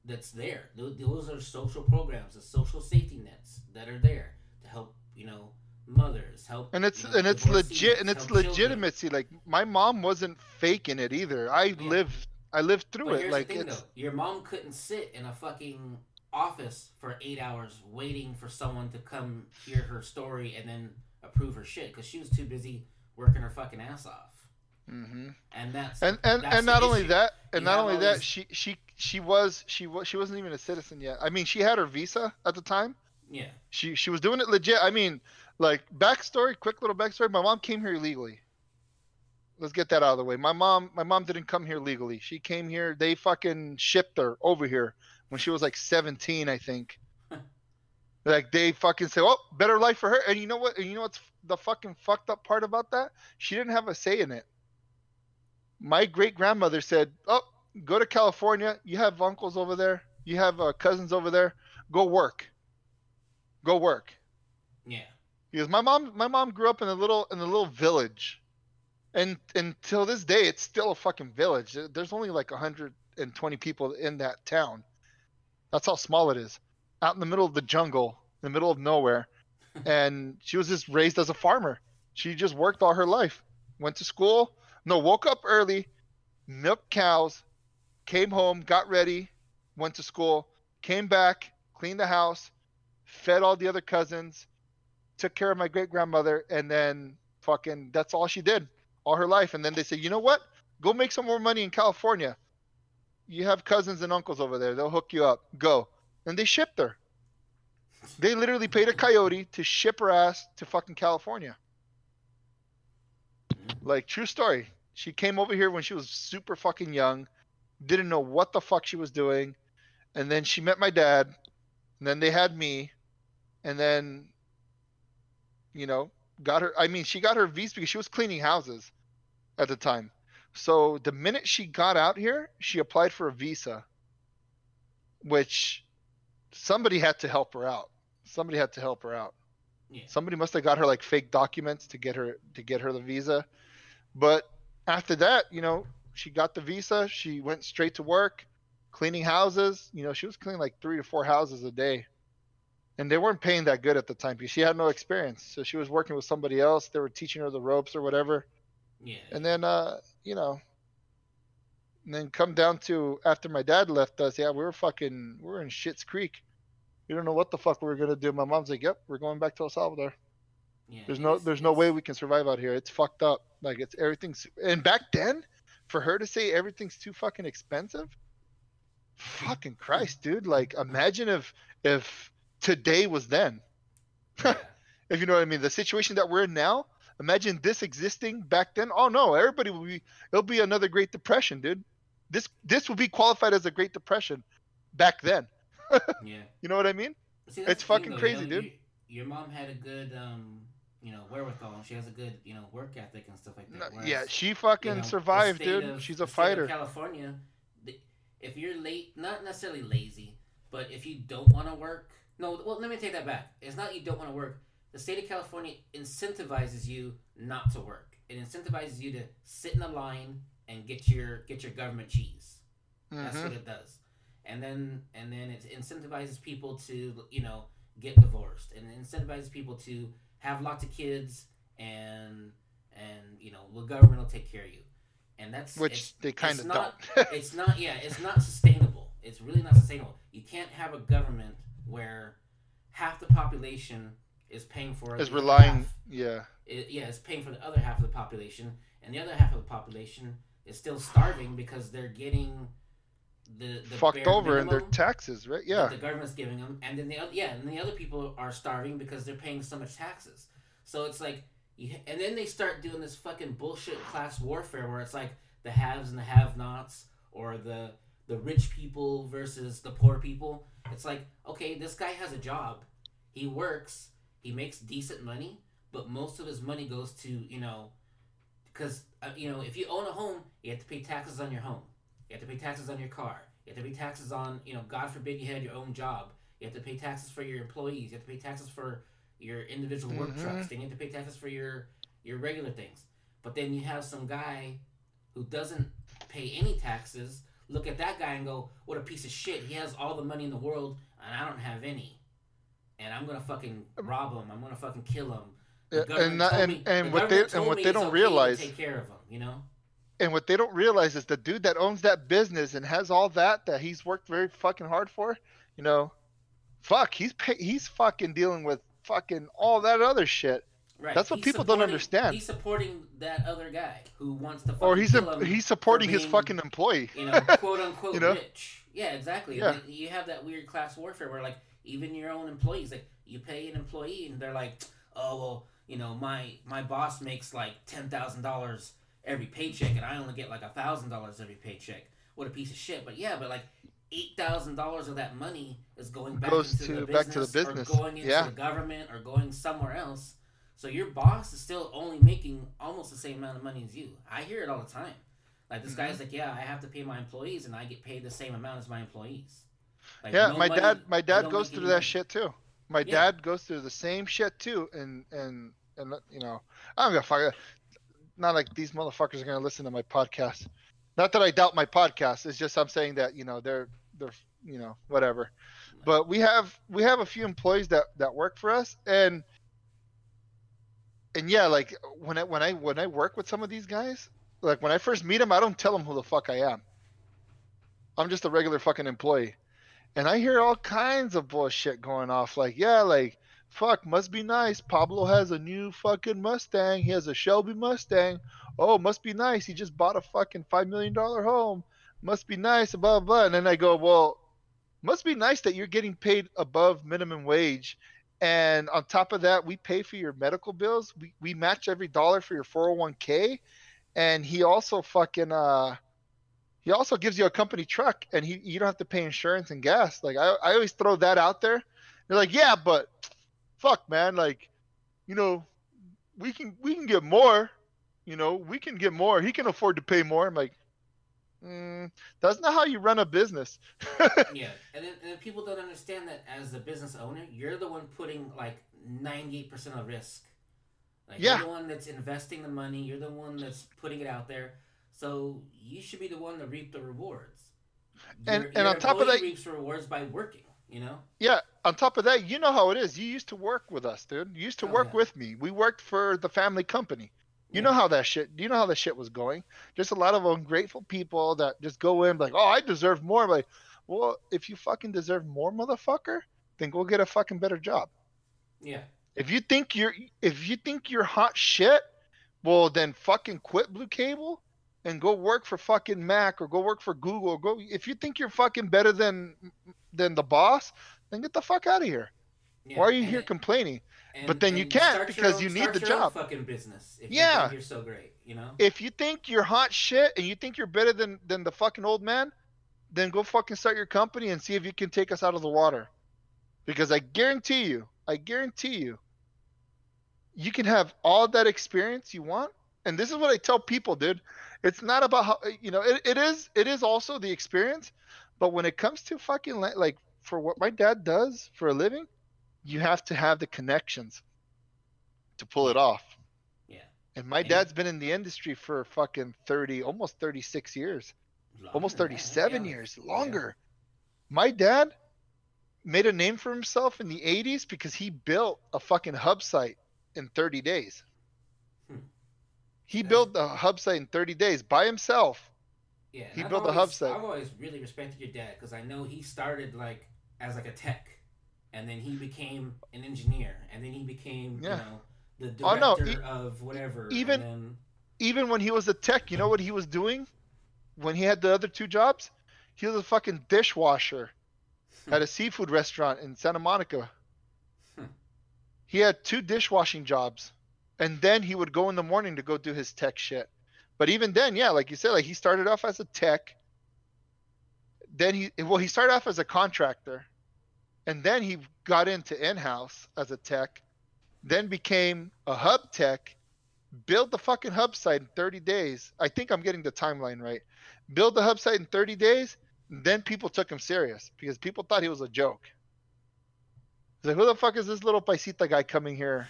Speaker 3: that's there. Those are social programs, the social safety nets that are there to help, you know, mothers, help
Speaker 2: And it's
Speaker 3: you know,
Speaker 2: and it's legit and it's
Speaker 3: help children.
Speaker 2: legitimacy. Like my mom wasn't faking it either. I
Speaker 3: Yeah.
Speaker 2: lived I lived through
Speaker 3: But
Speaker 2: it. Like
Speaker 3: thing,
Speaker 2: it's
Speaker 3: though. Your mom couldn't sit in a fucking office for eight hours waiting for someone to come hear her story and then approve her shit because she was too busy working her fucking ass off.
Speaker 2: hmm
Speaker 3: And that's
Speaker 2: and and,
Speaker 3: that's
Speaker 2: and not only that and
Speaker 3: You
Speaker 2: not only that
Speaker 3: these-
Speaker 2: she she she was she was she wasn't even a citizen yet. I mean, she had her visa at the time.
Speaker 3: Yeah,
Speaker 2: She she was doing it legit. I mean, like backstory, quick little backstory. My mom came here illegally. Let's get that out of the way. My mom my mom didn't come here legally. She came here. They fucking shipped her over here when she was like 17, I think. like they fucking say, "Oh, better life for her." And you know what? And you know what's the fucking fucked up part about that? She didn't have a say in it. My great grandmother said, "Oh, go to California. You have uncles over there. You have uh, cousins over there. Go work. Go work."
Speaker 3: yeah,
Speaker 2: Because my mom, my mom grew up in a little in a little village, and until this day, it's still a fucking village. There's only like 120 people in that town. That's how small it is, out in the middle of the jungle, in the middle of nowhere. and she was just raised as a farmer. She just worked all her life. Went to school. No, woke up early, milked cows, came home, got ready, went to school, came back, cleaned the house, fed all the other cousins, took care of my great grandmother, and then fucking that's all she did all her life. And then they said, you know what? Go make some more money in California. You have cousins and uncles over there. They'll hook you up. Go. And they shipped her. They literally paid a coyote to ship her ass to fucking California. Like true story. She came over here when she was super fucking young, didn't know what the fuck she was doing, and then she met my dad, and then they had me, and then you know, got her I mean, she got her visa because she was cleaning houses at the time. So the minute she got out here, she applied for a visa, which somebody had to help her out. Somebody had to help her out.
Speaker 3: Yeah.
Speaker 2: Somebody must have got her like fake documents to get her to get her the visa. But after that, you know, she got the visa. She went straight to work, cleaning houses. You know, she was cleaning like three to four houses a day, and they weren't paying that good at the time because she had no experience. So she was working with somebody else. They were teaching her the ropes or whatever.
Speaker 3: Yeah.
Speaker 2: And then, uh, you know, and then come down to after my dad left us. Yeah, we were fucking, we were in Shit's Creek. We don't know what the fuck we were gonna do. My mom's like, "Yep, we're going back to El Salvador."
Speaker 3: yeah.
Speaker 2: There's no there's no way we can survive out here. It's fucked up. Like it's everything's and back then, for her to say everything's too fucking expensive, fucking Christ, dude. Like imagine if if today was then. If you know what I mean. The situation that we're in now, imagine this existing back then. Oh no, everybody will be it'll be another Great Depression, dude. This this will be qualified as a Great Depression back then.
Speaker 3: yeah.
Speaker 2: You know what I mean?
Speaker 3: See,
Speaker 2: It's fucking
Speaker 3: though,
Speaker 2: crazy,
Speaker 3: you know,
Speaker 2: dude.
Speaker 3: Your, your mom had a good, um, you know, wherewithal. She has a good, you know, work ethic and stuff like that. Whereas,
Speaker 2: yeah, she
Speaker 3: you
Speaker 2: fucking
Speaker 3: know,
Speaker 2: survived, dude.
Speaker 3: of-
Speaker 2: She's a fighter.
Speaker 3: California, if you're late, not necessarily lazy, but if you don't want to work, no. Well, let me take that back. It's not you don't want to work. The state of California incentivizes you not to work. It incentivizes you to sit in a line and get your get your government cheese. That's
Speaker 2: Mhm.
Speaker 3: what it does. And then and then it incentivizes people to you know get divorced and it incentivizes people to have lots of kids and and you know the government will take care of you. And that's
Speaker 2: Which they kind of
Speaker 3: not-
Speaker 2: don't.
Speaker 3: it's not yeah it's not sustainable it's really not sustainable you can't have a government where half the population is paying for it
Speaker 2: is relying.
Speaker 3: half-
Speaker 2: Yeah.
Speaker 3: it, yeah it's paying for the other half of the population and the other half of the population is still starving because they're getting the, the
Speaker 2: fucked over in their taxes, right? Yeah.
Speaker 3: the government's giving them and then the other yeah and the other people are starving because they're paying so much taxes so it's like and then they start doing this fucking bullshit class warfare where it's like the haves and the have-nots or the the rich people versus the poor people it's like okay this guy has a job he works he makes decent money but most of his money goes to you know because uh, you know if you own a home you have to pay taxes on your home. You have to pay taxes on your car. You have to pay taxes on you know god forbid you had your own job. You have to pay taxes for your employees. You have to pay taxes for your individual work
Speaker 2: Mhm.
Speaker 3: trucks. Then you have to pay taxes for your your regular things. But then you have some guy who doesn't pay any taxes look at that guy and go what a piece of shit. He has all the money in the world and i don't have any and i'm gonna fucking rob him i'm gonna fucking kill him
Speaker 2: and
Speaker 3: told
Speaker 2: and
Speaker 3: me-
Speaker 2: and
Speaker 3: the
Speaker 2: what they and what they don't
Speaker 3: okay
Speaker 2: realize
Speaker 3: take care of him you know
Speaker 2: and what they don't realize is the dude that owns that business and has all that that he's worked very fucking hard for, you know, fuck, he's pay, he's fucking dealing with fucking all that other shit.
Speaker 3: Right.
Speaker 2: That's what
Speaker 3: He's
Speaker 2: people don't understand.
Speaker 3: He's supporting that other guy who wants to.
Speaker 2: Or he's a, he's supporting
Speaker 3: for
Speaker 2: his fucking employee.
Speaker 3: You know, quote unquote
Speaker 2: You know?
Speaker 3: rich. Yeah, exactly.
Speaker 2: Yeah.
Speaker 3: You have that weird class warfare where like even your own employees, like you pay an employee and they're like, oh well, you know my my boss makes like ten thousand dollars every paycheck and I only get like a thousand dollars every paycheck. What a piece of shit. But yeah, but like. Eight thousand dollars of that money is going back
Speaker 2: Goes
Speaker 3: into
Speaker 2: to-
Speaker 3: the
Speaker 2: back to the
Speaker 3: business
Speaker 2: business.
Speaker 3: or going into
Speaker 2: Yeah.
Speaker 3: the government or going somewhere else. So your boss is still only making almost the same amount of money as you. I hear it all the time. Like this
Speaker 2: Mhm.
Speaker 3: guy's like, yeah, I have to pay my employees, and I get paid the same amount as my employees. Like,
Speaker 2: yeah,
Speaker 3: no
Speaker 2: my dad my dad goes through that shit too. My
Speaker 3: Yeah.
Speaker 2: dad goes through the same shit too, and and and you know, I'm gonna fuck. Not like these motherfuckers are gonna listen to my podcast. Not that I doubt my podcast. It's just I'm saying that you know they're they're you know whatever. But we have we have a few employees that that work for us, and and yeah, like when I when I when I work with some of these guys, like when I first meet them, I don't tell them who the fuck I am. I'm just a regular fucking employee, and I hear all kinds of bullshit going off. Like, yeah, like fuck, must be nice. Pablo has a new fucking Mustang. He has a Shelby Mustang. Oh, must be nice. He just bought a fucking five million dollar home. Must be nice. Blah blah. And then I go, well, must be nice that you're getting paid above minimum wage and on top of that we pay for your medical bills we, we match every dollar for your 401k and he also fucking uh he also gives you a company truck and he you don't have to pay insurance and gas like i, I always throw that out there they're like yeah but fuck man like you know we can we can get more you know we can get more he can afford to pay more i'm like mm, that's not how you run a business
Speaker 3: yeah, and then, and then people don't understand that as a business owner, you're the one putting like ninety eight percent of risk. Like
Speaker 2: Yeah.
Speaker 3: you're the one that's investing the money. You're the one that's putting it out there. So you should be the one to reap the rewards.
Speaker 2: And-
Speaker 3: Your-
Speaker 2: and
Speaker 3: your
Speaker 2: on top of that-
Speaker 3: reaps rewards by working. You know.
Speaker 2: Yeah, on top of that, you know how it is. You used to work with us, dude. You used to
Speaker 3: Oh,
Speaker 2: work
Speaker 3: yeah.
Speaker 2: with me. We worked for the family company. You
Speaker 3: Yeah.
Speaker 2: know how that shit. You know how that shit was going. Just a lot of ungrateful people that just go in like, "Oh, I deserve more." Like, well, if you fucking deserve more, motherfucker, then go get a fucking better job.
Speaker 3: Yeah.
Speaker 2: If you think you're if you think you're hot shit, well then fucking quit Blue Cable and go work for fucking Mac or go work for Google. Go if you think you're fucking better than than the boss, then get the fuck out of here.
Speaker 3: yeah.
Speaker 2: Why are you here
Speaker 3: it-
Speaker 2: complaining?
Speaker 3: and-
Speaker 2: but then you can't because
Speaker 3: own-
Speaker 2: you need the job.
Speaker 3: fucking business. If
Speaker 2: Yeah.
Speaker 3: You you're so great. You know.
Speaker 2: If you think you're hot shit and you think you're better than than the fucking old man, then go fucking start your company and see if you can take us out of the water. Because I guarantee you, I guarantee you, you can have all that experience you want. And this is what I tell people, dude. It's not about how you know. It, it is. It is also the experience, but when it comes to fucking li- like for what my dad does for a living, you have to have the connections to pull it off.
Speaker 3: Yeah.
Speaker 2: And my
Speaker 3: And-
Speaker 2: dad's been in the industry for fucking 30, almost 36 years, almost
Speaker 3: Longer that,
Speaker 2: 37
Speaker 3: yeah.
Speaker 2: years,
Speaker 3: Yeah.
Speaker 2: longer. My dad made a name for himself in the 80s because he built a fucking hub site in 30 days.
Speaker 3: Hmm.
Speaker 2: He
Speaker 3: Yeah.
Speaker 2: built the hub site in 30 days by himself.
Speaker 3: Yeah,
Speaker 2: He
Speaker 3: I've
Speaker 2: built the hub site.
Speaker 3: I've always really respected your dad because I know he started like as like a tech, and then he became an engineer, and then he became
Speaker 2: Yeah.
Speaker 3: you know the
Speaker 2: Oh, no,
Speaker 3: director
Speaker 2: e-
Speaker 3: of whatever.
Speaker 2: even-
Speaker 3: then,
Speaker 2: Even when he was a tech, you know what he was doing when he had the other two jobs? He was a fucking dishwasher at a seafood restaurant in Santa Monica.
Speaker 3: Hmm.
Speaker 2: He had two dishwashing jobs. And then he would go in the morning to go do his tech shit. But even then, yeah, like you said, like he started off as a tech. Then he well, he started off as a contractor. And then he got into in-house as a tech, then became a hub tech, built the fucking hub site in 30 days. I think I'm getting the timeline right. Build the hub site in 30 days, then people took him serious because people thought he was a joke. Like, who the fuck is this little paisita guy coming here,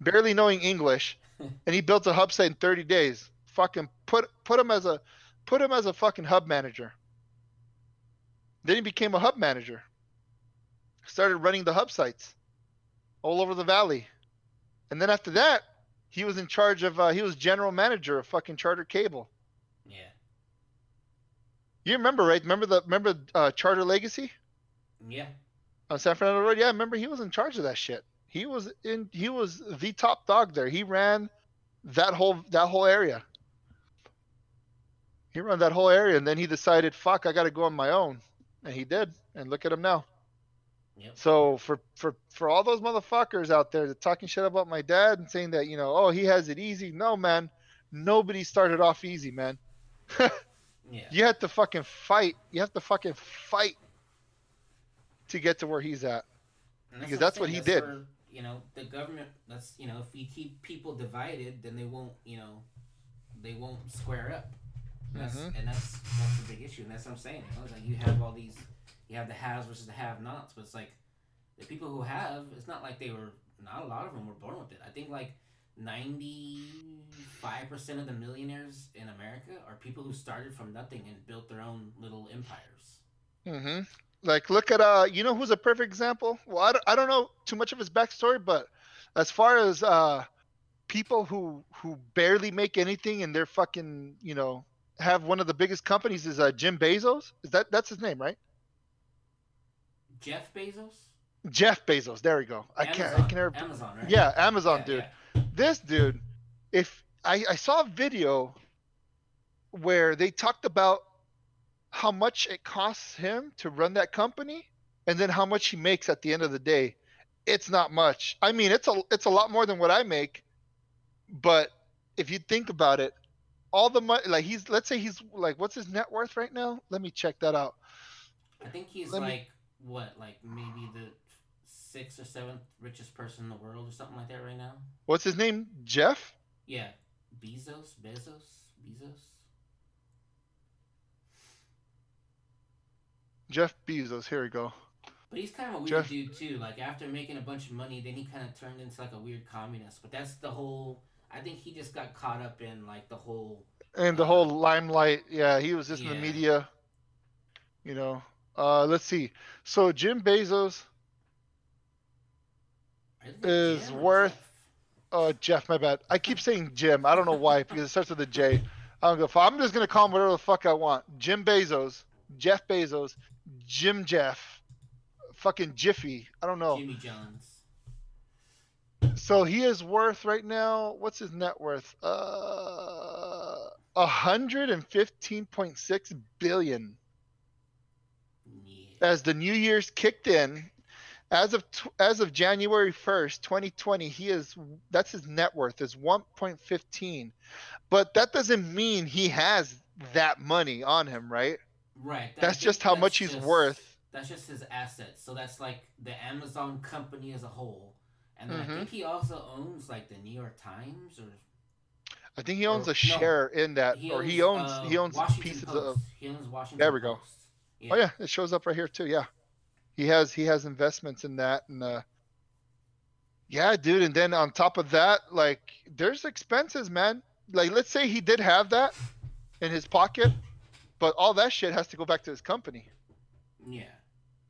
Speaker 2: barely knowing English, and he built a hub site in 30 days? Fucking put put him as a put him as a fucking hub manager. Then he became a hub manager. Started running the hub sites all over the valley, and then after that, he was in charge of. Uh, he was general manager of fucking Charter Cable.
Speaker 3: yeah,
Speaker 2: You remember, right? Remember the remember uh, Charter Legacy?
Speaker 3: yeah,
Speaker 2: on San Fernando Road. Yeah, remember he was in charge of that shit. He was in. He was the top dog there. He ran that whole that whole area. He ran that whole area, and then he decided, "Fuck, I got to go on my own," and he did. And look at him now.
Speaker 3: yep.
Speaker 2: So for for for all those motherfuckers out there that talking shit about my dad and saying that you know, oh, he has it easy. No, man, nobody started off easy, man.
Speaker 3: yeah.
Speaker 2: You have to fucking fight. You have to fucking fight to get to where he's at.
Speaker 3: And
Speaker 2: because that's what
Speaker 3: saying,
Speaker 2: he did.
Speaker 3: where, you know, the government. That's you know, if we keep people divided, then they won't. You know, they won't square up. And That's,
Speaker 2: Mhm.
Speaker 3: and that's that's the big issue, and that's what I'm saying. You know, it's like you have all these, you have the haves versus the have-nots, but it's like the people who have. It's not like they were. Not a lot of them were born with it. I think like ninety-five percent of the millionaires in America are people who started from nothing and built their own little empires.
Speaker 2: hmm Like, look at uh, you know who's a perfect example? Well, I don't, I don't know too much of his backstory, but as far as uh, people who who barely make anything and they're fucking you know have one of the biggest companies is uh, Jim Bezos. Is that that's his name, right?
Speaker 3: Jeff Bezos.
Speaker 2: Jeff Bezos. There we go. I can't. I can never.
Speaker 3: Amazon, right?
Speaker 2: Yeah, Amazon,
Speaker 3: Yeah,
Speaker 2: dude.
Speaker 3: yeah.
Speaker 2: This dude, if I, I saw a video where they talked about how much it costs him to run that company and then how much he makes at the end of the day. It's not much. I mean, it's a it's a lot more than what I make, but if you think about it, all the money like he's let's say he's like what's his net worth right now? Let me check that out.
Speaker 3: I think he's
Speaker 2: Let me-
Speaker 3: like what, like maybe the sixth or seventh richest person in the world or something like that right now.
Speaker 2: What's his name? Jeff?
Speaker 3: Yeah, Bezos, Bezos, Bezos.
Speaker 2: Jeff Bezos. Here we go.
Speaker 3: But he's kind of a weird
Speaker 2: Jeff-
Speaker 3: dude too. Like after making a bunch of money, then he kind of turned into like a weird communist. But that's the whole. I think he just got caught up in like the whole.
Speaker 2: and the whole limelight yeah he was just in the media you know uh let's see so jim bezos Is
Speaker 3: Jim
Speaker 2: worth-
Speaker 3: Jeff.
Speaker 2: uh jeff my bad i keep saying jim i don't know why because it starts with a J. I don't go. I'm just gonna call him whatever the fuck i want jim bezos jeff bezos jim jeff fucking jiffy. I don't know.
Speaker 3: Jimmy Jones.
Speaker 2: so he is worth right now what's his net worth? Uh 115.6 billion.
Speaker 3: Yeah.
Speaker 2: as the new year's kicked in as of tw- as of january 1st 2020 he is that's his net worth is 1.15 but that doesn't mean he has that money on him right
Speaker 3: Right. that-
Speaker 2: that's just how
Speaker 3: that's
Speaker 2: much he's
Speaker 3: just-
Speaker 2: worth
Speaker 3: That's just his assets. So that's like the Amazon company as a whole. And
Speaker 2: Mhm.
Speaker 3: I think he also owns like the New York Times or
Speaker 2: i think he owns
Speaker 3: Or-
Speaker 2: a
Speaker 3: no,
Speaker 2: share in that or he owns
Speaker 3: uh,
Speaker 2: he owns
Speaker 3: Washington
Speaker 2: pieces
Speaker 3: Post.
Speaker 2: of
Speaker 3: He owns Washington
Speaker 2: There we go.
Speaker 3: Post.
Speaker 2: oh yeah it shows up right here too yeah he has he has investments in that and uh yeah dude and then on top of that like there's expenses man like let's say he did have that in his pocket but all that shit has to go back to his company.
Speaker 3: Yeah.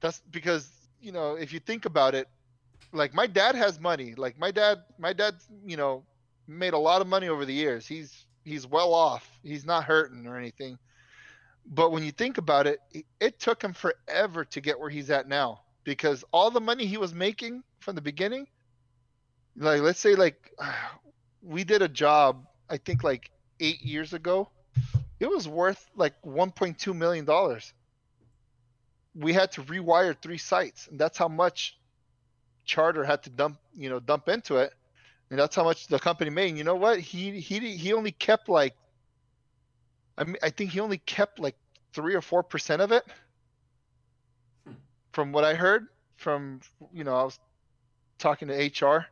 Speaker 2: that's because you know if you think about it like my dad has money. Like my dad my dad you know made a lot of money over the years. He's he's well off. He's not hurting or anything. But when you think about it it- it took him forever to get where he's at now. Because all the money he was making from the beginning like let's say like we did a job i think like eight years ago it was worth like 1.2 million dollars. We had to rewire three sites and that's how much charter had to dump you know dump into it. And that's how much the company made. And you know what? He he he only kept like i mean i think he only kept like three or four percent of it.
Speaker 3: Hmm.
Speaker 2: from what i heard from you know i was talking to hr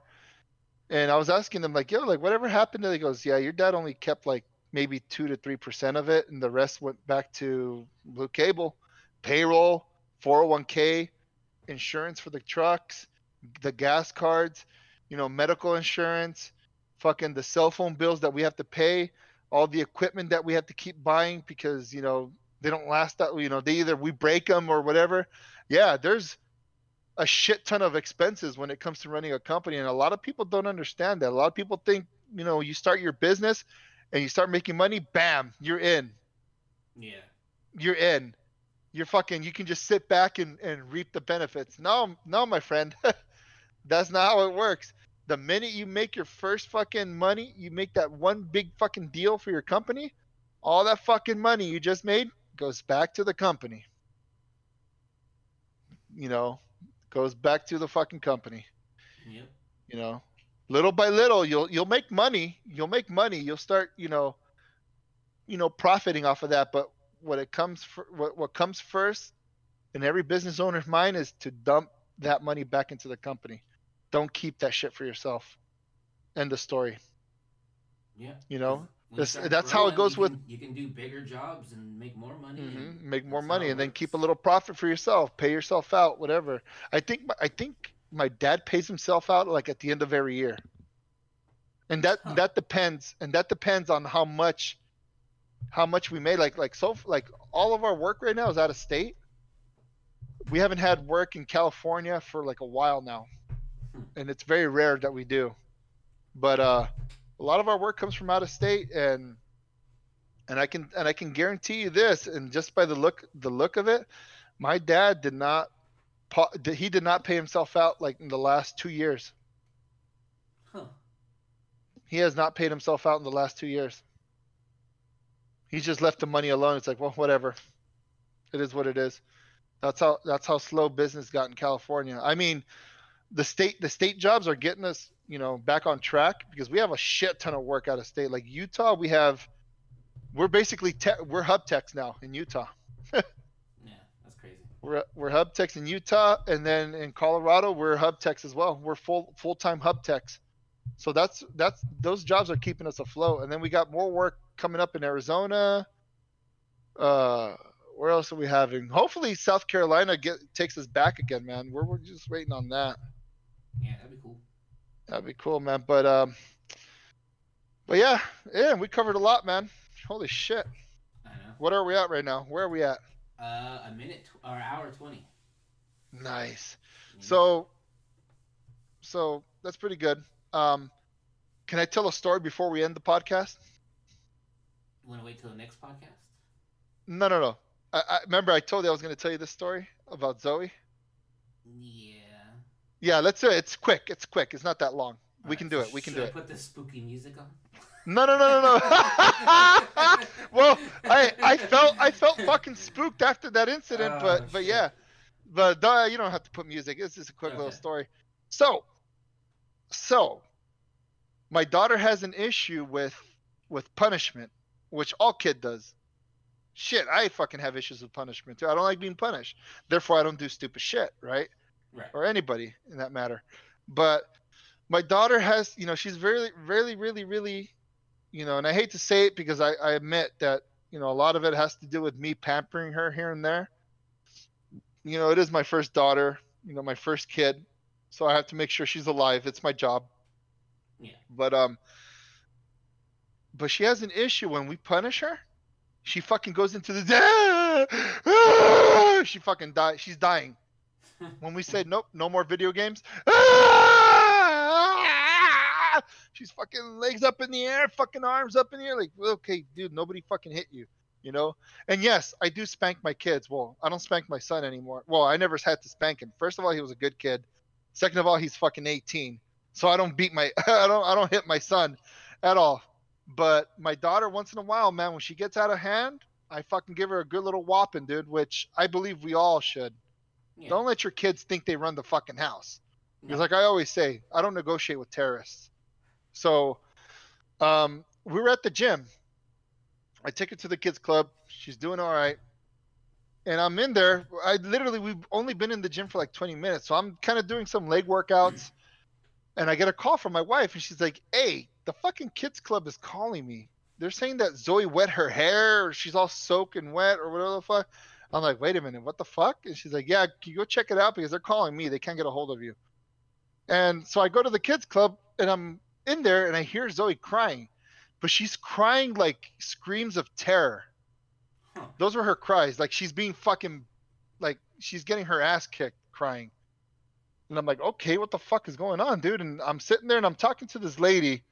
Speaker 2: and i was asking them like yo like whatever happened to it he goes yeah your dad only kept like maybe two to three percent of it and the rest went back to blue cable payroll 401k insurance for the trucks the gas cards you know medical insurance fucking the cell phone bills that we have to pay all the equipment that we have to keep buying because you know they don't last that you know they either we break them or whatever. Yeah there's a shit ton of expenses when it comes to running a company and a lot of people don't understand that. A lot of people think you know you start your business and you start making money bam you're in
Speaker 3: Yeah.
Speaker 2: you're in. You're fucking. You can just sit back and, and reap the benefits. No, no, my friend, that's not how it works. The minute you make your first fucking money, you make that one big fucking deal for your company. All that fucking money you just made goes back to the company. You know, goes back to the fucking company.
Speaker 3: Yep.
Speaker 2: You know, little by little, you'll you'll make money. You'll make money. You'll start, you know, you know, profiting off of that. But what it comes for, what what comes first in every business owner's mind is to dump that money back into the company. Don't keep that shit for yourself. End the story.
Speaker 3: Yeah.
Speaker 2: You know,
Speaker 3: you
Speaker 2: this- that's how it goes
Speaker 3: you
Speaker 2: with-
Speaker 3: can- You can do bigger jobs and make more money.
Speaker 2: hmm
Speaker 3: and
Speaker 2: Make more money and then keep a little profit for yourself. Pay yourself out, whatever. I think I think my dad pays himself out like at the end of every year, and that
Speaker 3: Huh.
Speaker 2: that depends and that depends on how much how much we made. Like like so like all of our work right now is out of state. We haven't had work in California for like a while now,
Speaker 3: Hmm.
Speaker 2: and it's very rare that we do. But uh, A lot of our work comes from out of state, and and I can and I can guarantee you this, and just by the look the look of it, my dad did not he did not pay himself out like in the last two years.
Speaker 3: Huh.
Speaker 2: He has not paid himself out in the last two years. He's just left the money alone. It's like, well, whatever. It is what it is. That's how that's how slow business got in California. I mean, the state the state jobs are getting us, you know, back on track because we have a shit ton of work out of state. Like Utah, we have we're basically te- we're hub techs now in Utah.
Speaker 3: Yeah, that's crazy.
Speaker 2: We're we're hub techs in Utah, and then in Colorado we're hub techs as well. We're full full time hub techs. So that's that's those jobs are keeping us afloat. And then we got more work coming up in Arizona. Uh, where else are we having? Hopefully South Carolina get takes us back again, man. We're we're just waiting on that.
Speaker 3: Yeah, that'd be cool.
Speaker 2: That'd be cool, man. But um, but yeah, yeah, we covered a lot, man. Holy shit.
Speaker 3: I know.
Speaker 2: What are we at right now? Where are we at?
Speaker 3: Uh, a minute tw- or hour twenty.
Speaker 2: Nice.
Speaker 3: Yeah.
Speaker 2: So, so that's pretty good. Um, can I tell a story before we end the podcast?
Speaker 3: you want to wait till the next podcast?
Speaker 2: No, no, no. I, I remember I told you I was going to tell you this story about Zoe.
Speaker 3: Yeah.
Speaker 2: Yeah, let's do it. It's quick. It's quick. It's not that long. we
Speaker 3: Alright,
Speaker 2: can
Speaker 3: so
Speaker 2: do it. We can do
Speaker 3: I
Speaker 2: it.
Speaker 3: Put the spooky music on.
Speaker 2: No, no, no, no, no. well, I I felt I felt fucking spooked after that incident,
Speaker 3: Oh,
Speaker 2: but but yeah, but uh, you don't have to put music. It's just a quick little story. So, so my daughter has an issue with with punishment, which all kid does. Shit, I fucking have issues with punishment too. I don't like being punished. Therefore, I don't do stupid shit, right?
Speaker 3: Right.
Speaker 2: or anybody in that matter. But my daughter has, you know, she's very, really, really, really, you know, and I hate to say it because I, I admit that, you know, a lot of it has to do with me pampering her here and there. You know, it is my first daughter, you know, my first kid. So I have to make sure she's alive. It's my job.
Speaker 3: Yeah.
Speaker 2: But, um, but she has an issue when we punish her. She fucking goes into the, she fucking dies. She's dying when we said nope, no more video games. Ah! She's fucking legs up in the air, fucking arms up in the air. Like, okay, dude, nobody fucking hit you, you know? And yes, I do spank my kids. Well, I don't spank my son anymore. Well, I never had to spank him. First of all, he was a good kid. Second of all, he's fucking 18. So I don't beat my, I don't, I don't hit my son at all. But my daughter, once in a while, man, when she gets out of hand, I fucking give her a good little whopping, dude, which I believe we all should.
Speaker 3: Yeah.
Speaker 2: Don't let your kids think they run the fucking house. Because,
Speaker 3: No.
Speaker 2: like I always say, I don't negotiate with terrorists. So, um, we were at the gym. I take her to the kids club. She's doing all right. And I'm in there. I literally, we've only been in the gym for like 20 minutes. So I'm kind of doing some leg workouts. And I get a call from my wife. And she's like, hey, the fucking kids club is calling me. They're saying that Zoe wet her hair or she's all soaking wet or whatever the fuck. I'm like, wait a minute, what the fuck? And she's like, yeah, you go check it out because they're calling me. They can't get a hold of you. And so I go to the kids club and I'm in there and I hear Zoe crying, but she's crying like screams of terror.
Speaker 3: Huh.
Speaker 2: Those were her cries. Like she's being fucking, like she's getting her ass kicked crying. And I'm like, okay, what the fuck is going on, dude? And I'm sitting there and I'm talking to this lady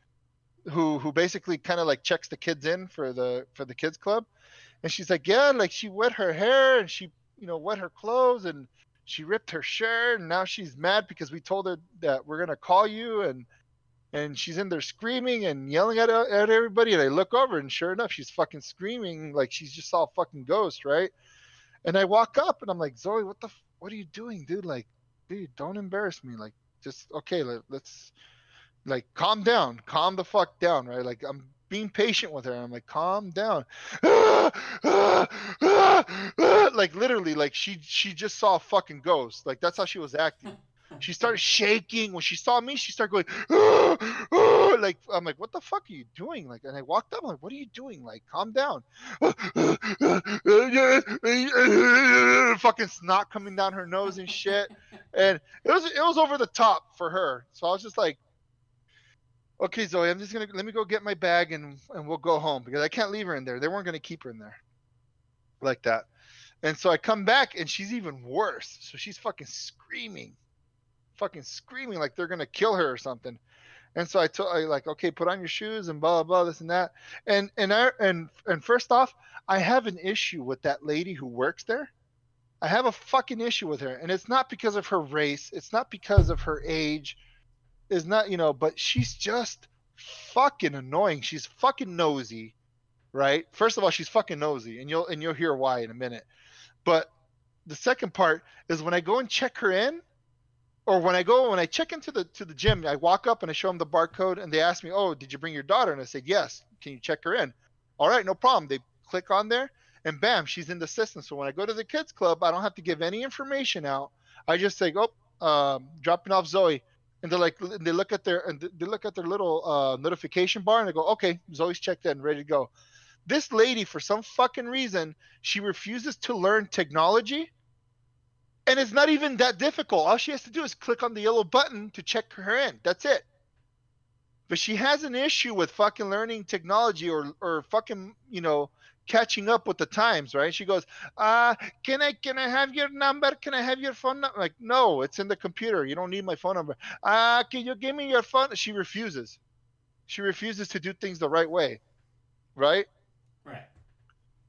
Speaker 2: who who basically kind of like checks the kids in for the for the kids club and she's like yeah like she wet her hair and she you know wet her clothes and she ripped her shirt and now she's mad because we told her that we're gonna call you and and she's in there screaming and yelling at uh, at everybody and I look over and sure enough she's fucking screaming like she's just saw a fucking ghost right? And I walk up and I'm like Zoe what the what are you doing dude? Like dude don't embarrass me. Like just okay let, let's like calm down calm the fuck down right? Like i'm being patient with her. I'm like calm down. Like literally like she she just saw a fucking ghost. Like that's how she was acting she started shaking. When she saw me she started going like i'm like what the fuck are you doing? Like and i walked up I'm like what are you doing? Like calm down. Fucking snot coming down her nose and shit. And it was it was over the top for her. So i was just like okay zoe i'm just gonna let me go get my bag and and we'll go home because i can't leave her in there. They weren't gonna keep her in there. Like that. And so i come back and she's even worse. So she's fucking screaming fucking screaming like they're gonna kill her or something And so I told I like, okay, put on your shoes and blah blah blah this and that. And and I and and first off, I have an issue with that lady who works there. I have a fucking issue with her, and it's not because of her race. It's not because of her age. It's not you know, but she's just fucking annoying. She's fucking nosy, right? First of all, she's fucking nosy, and you'll and you'll hear why in a minute. But the second part is when I go and check her in, or when I go when I check into the to the gym, I walk up and I show them the barcode, and they ask me, "Oh, did you bring your daughter?" And I said, "Yes." Can you check her in? All right, no problem. They click on there, and bam, she's in the system. So when I go to the kids club, I don't have to give any information out. I just say, "Oh, um, dropping off Zoe," and they're like, they look at their and they look at their little uh, notification bar, and they go, "Okay, Zoe's checked in, ready to go." This lady, for some fucking reason, she refuses to learn technology and it's not even that difficult. All she has to do is click on the yellow button to check her in. That's it. But she has an issue with fucking learning technology or or fucking, you know, catching up with the times, right? She goes, "Uh, can I can I have your number? Can I have your phone number?" Like, "No, it's in the computer. You don't need my phone number." "Uh, can you give me your phone?" She refuses. She refuses to do things the right way. Right?
Speaker 3: Right.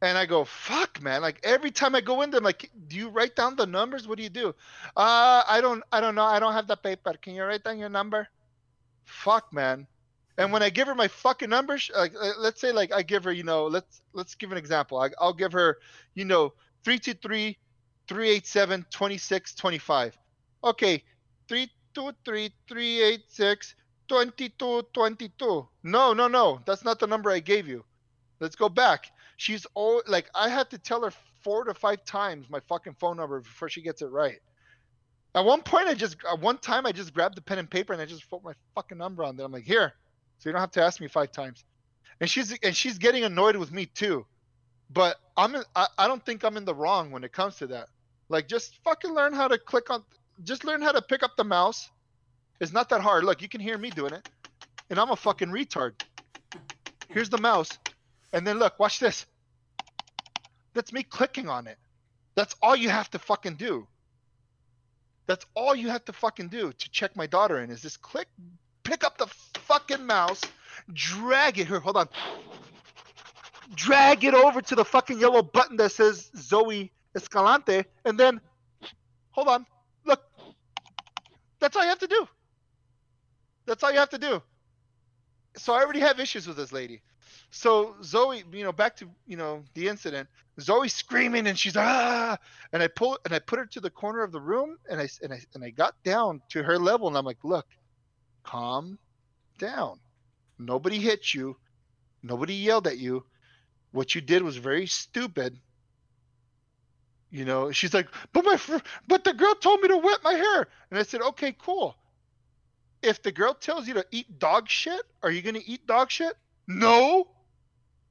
Speaker 2: And I go, fuck, man. Like every time I go in there, I'm like, do you write down the numbers? What do you do? Uh, I don't, I don't know. I don't have the paper. Can you write down your number? Fuck, man. And when I give her my fucking numbers, like uh, let's say, like I give her, you know, let's let's give an example. I, I'll give her, you know, three two three, three eight seven, twenty six, twenty five. Okay, three two three, three eight six, twenty two, twenty two. No, no, no. That's not the number I gave you. Let's go back she's all like I had to tell her four to five times my fucking phone number before she gets it right. At one point, I just at one time I just grabbed the pen and paper and I just put my fucking number on there. I'm like, here, so you don't have to ask me five times. And she's and she's getting annoyed with me too, but I'm in, I, I don't think I'm in the wrong when it comes to that. Like, just fucking learn how to click on, just learn how to pick up the mouse. It's not that hard. Look, you can hear me doing it, and I'm a fucking retard. Here's the mouse. And then look, watch this. That's me clicking on it. That's all you have to fucking do. That's all you have to fucking do to check my daughter in is just click, pick up the fucking mouse, drag it here. Hold on. Drag it over to the fucking yellow button that says Zoe Escalante, and then hold on. Look. That's all you have to do. That's all you have to do. So I already have issues with this lady. So Zoe, you know, back to you know the incident. Zoe's screaming and she's ah, and I pull and I put her to the corner of the room and I and I and I got down to her level and I'm like, look, calm down. Nobody hit you. Nobody yelled at you. What you did was very stupid. You know, she's like, but my, fr- but the girl told me to wet my hair, and I said, okay, cool. If the girl tells you to eat dog shit, are you gonna eat dog shit? No.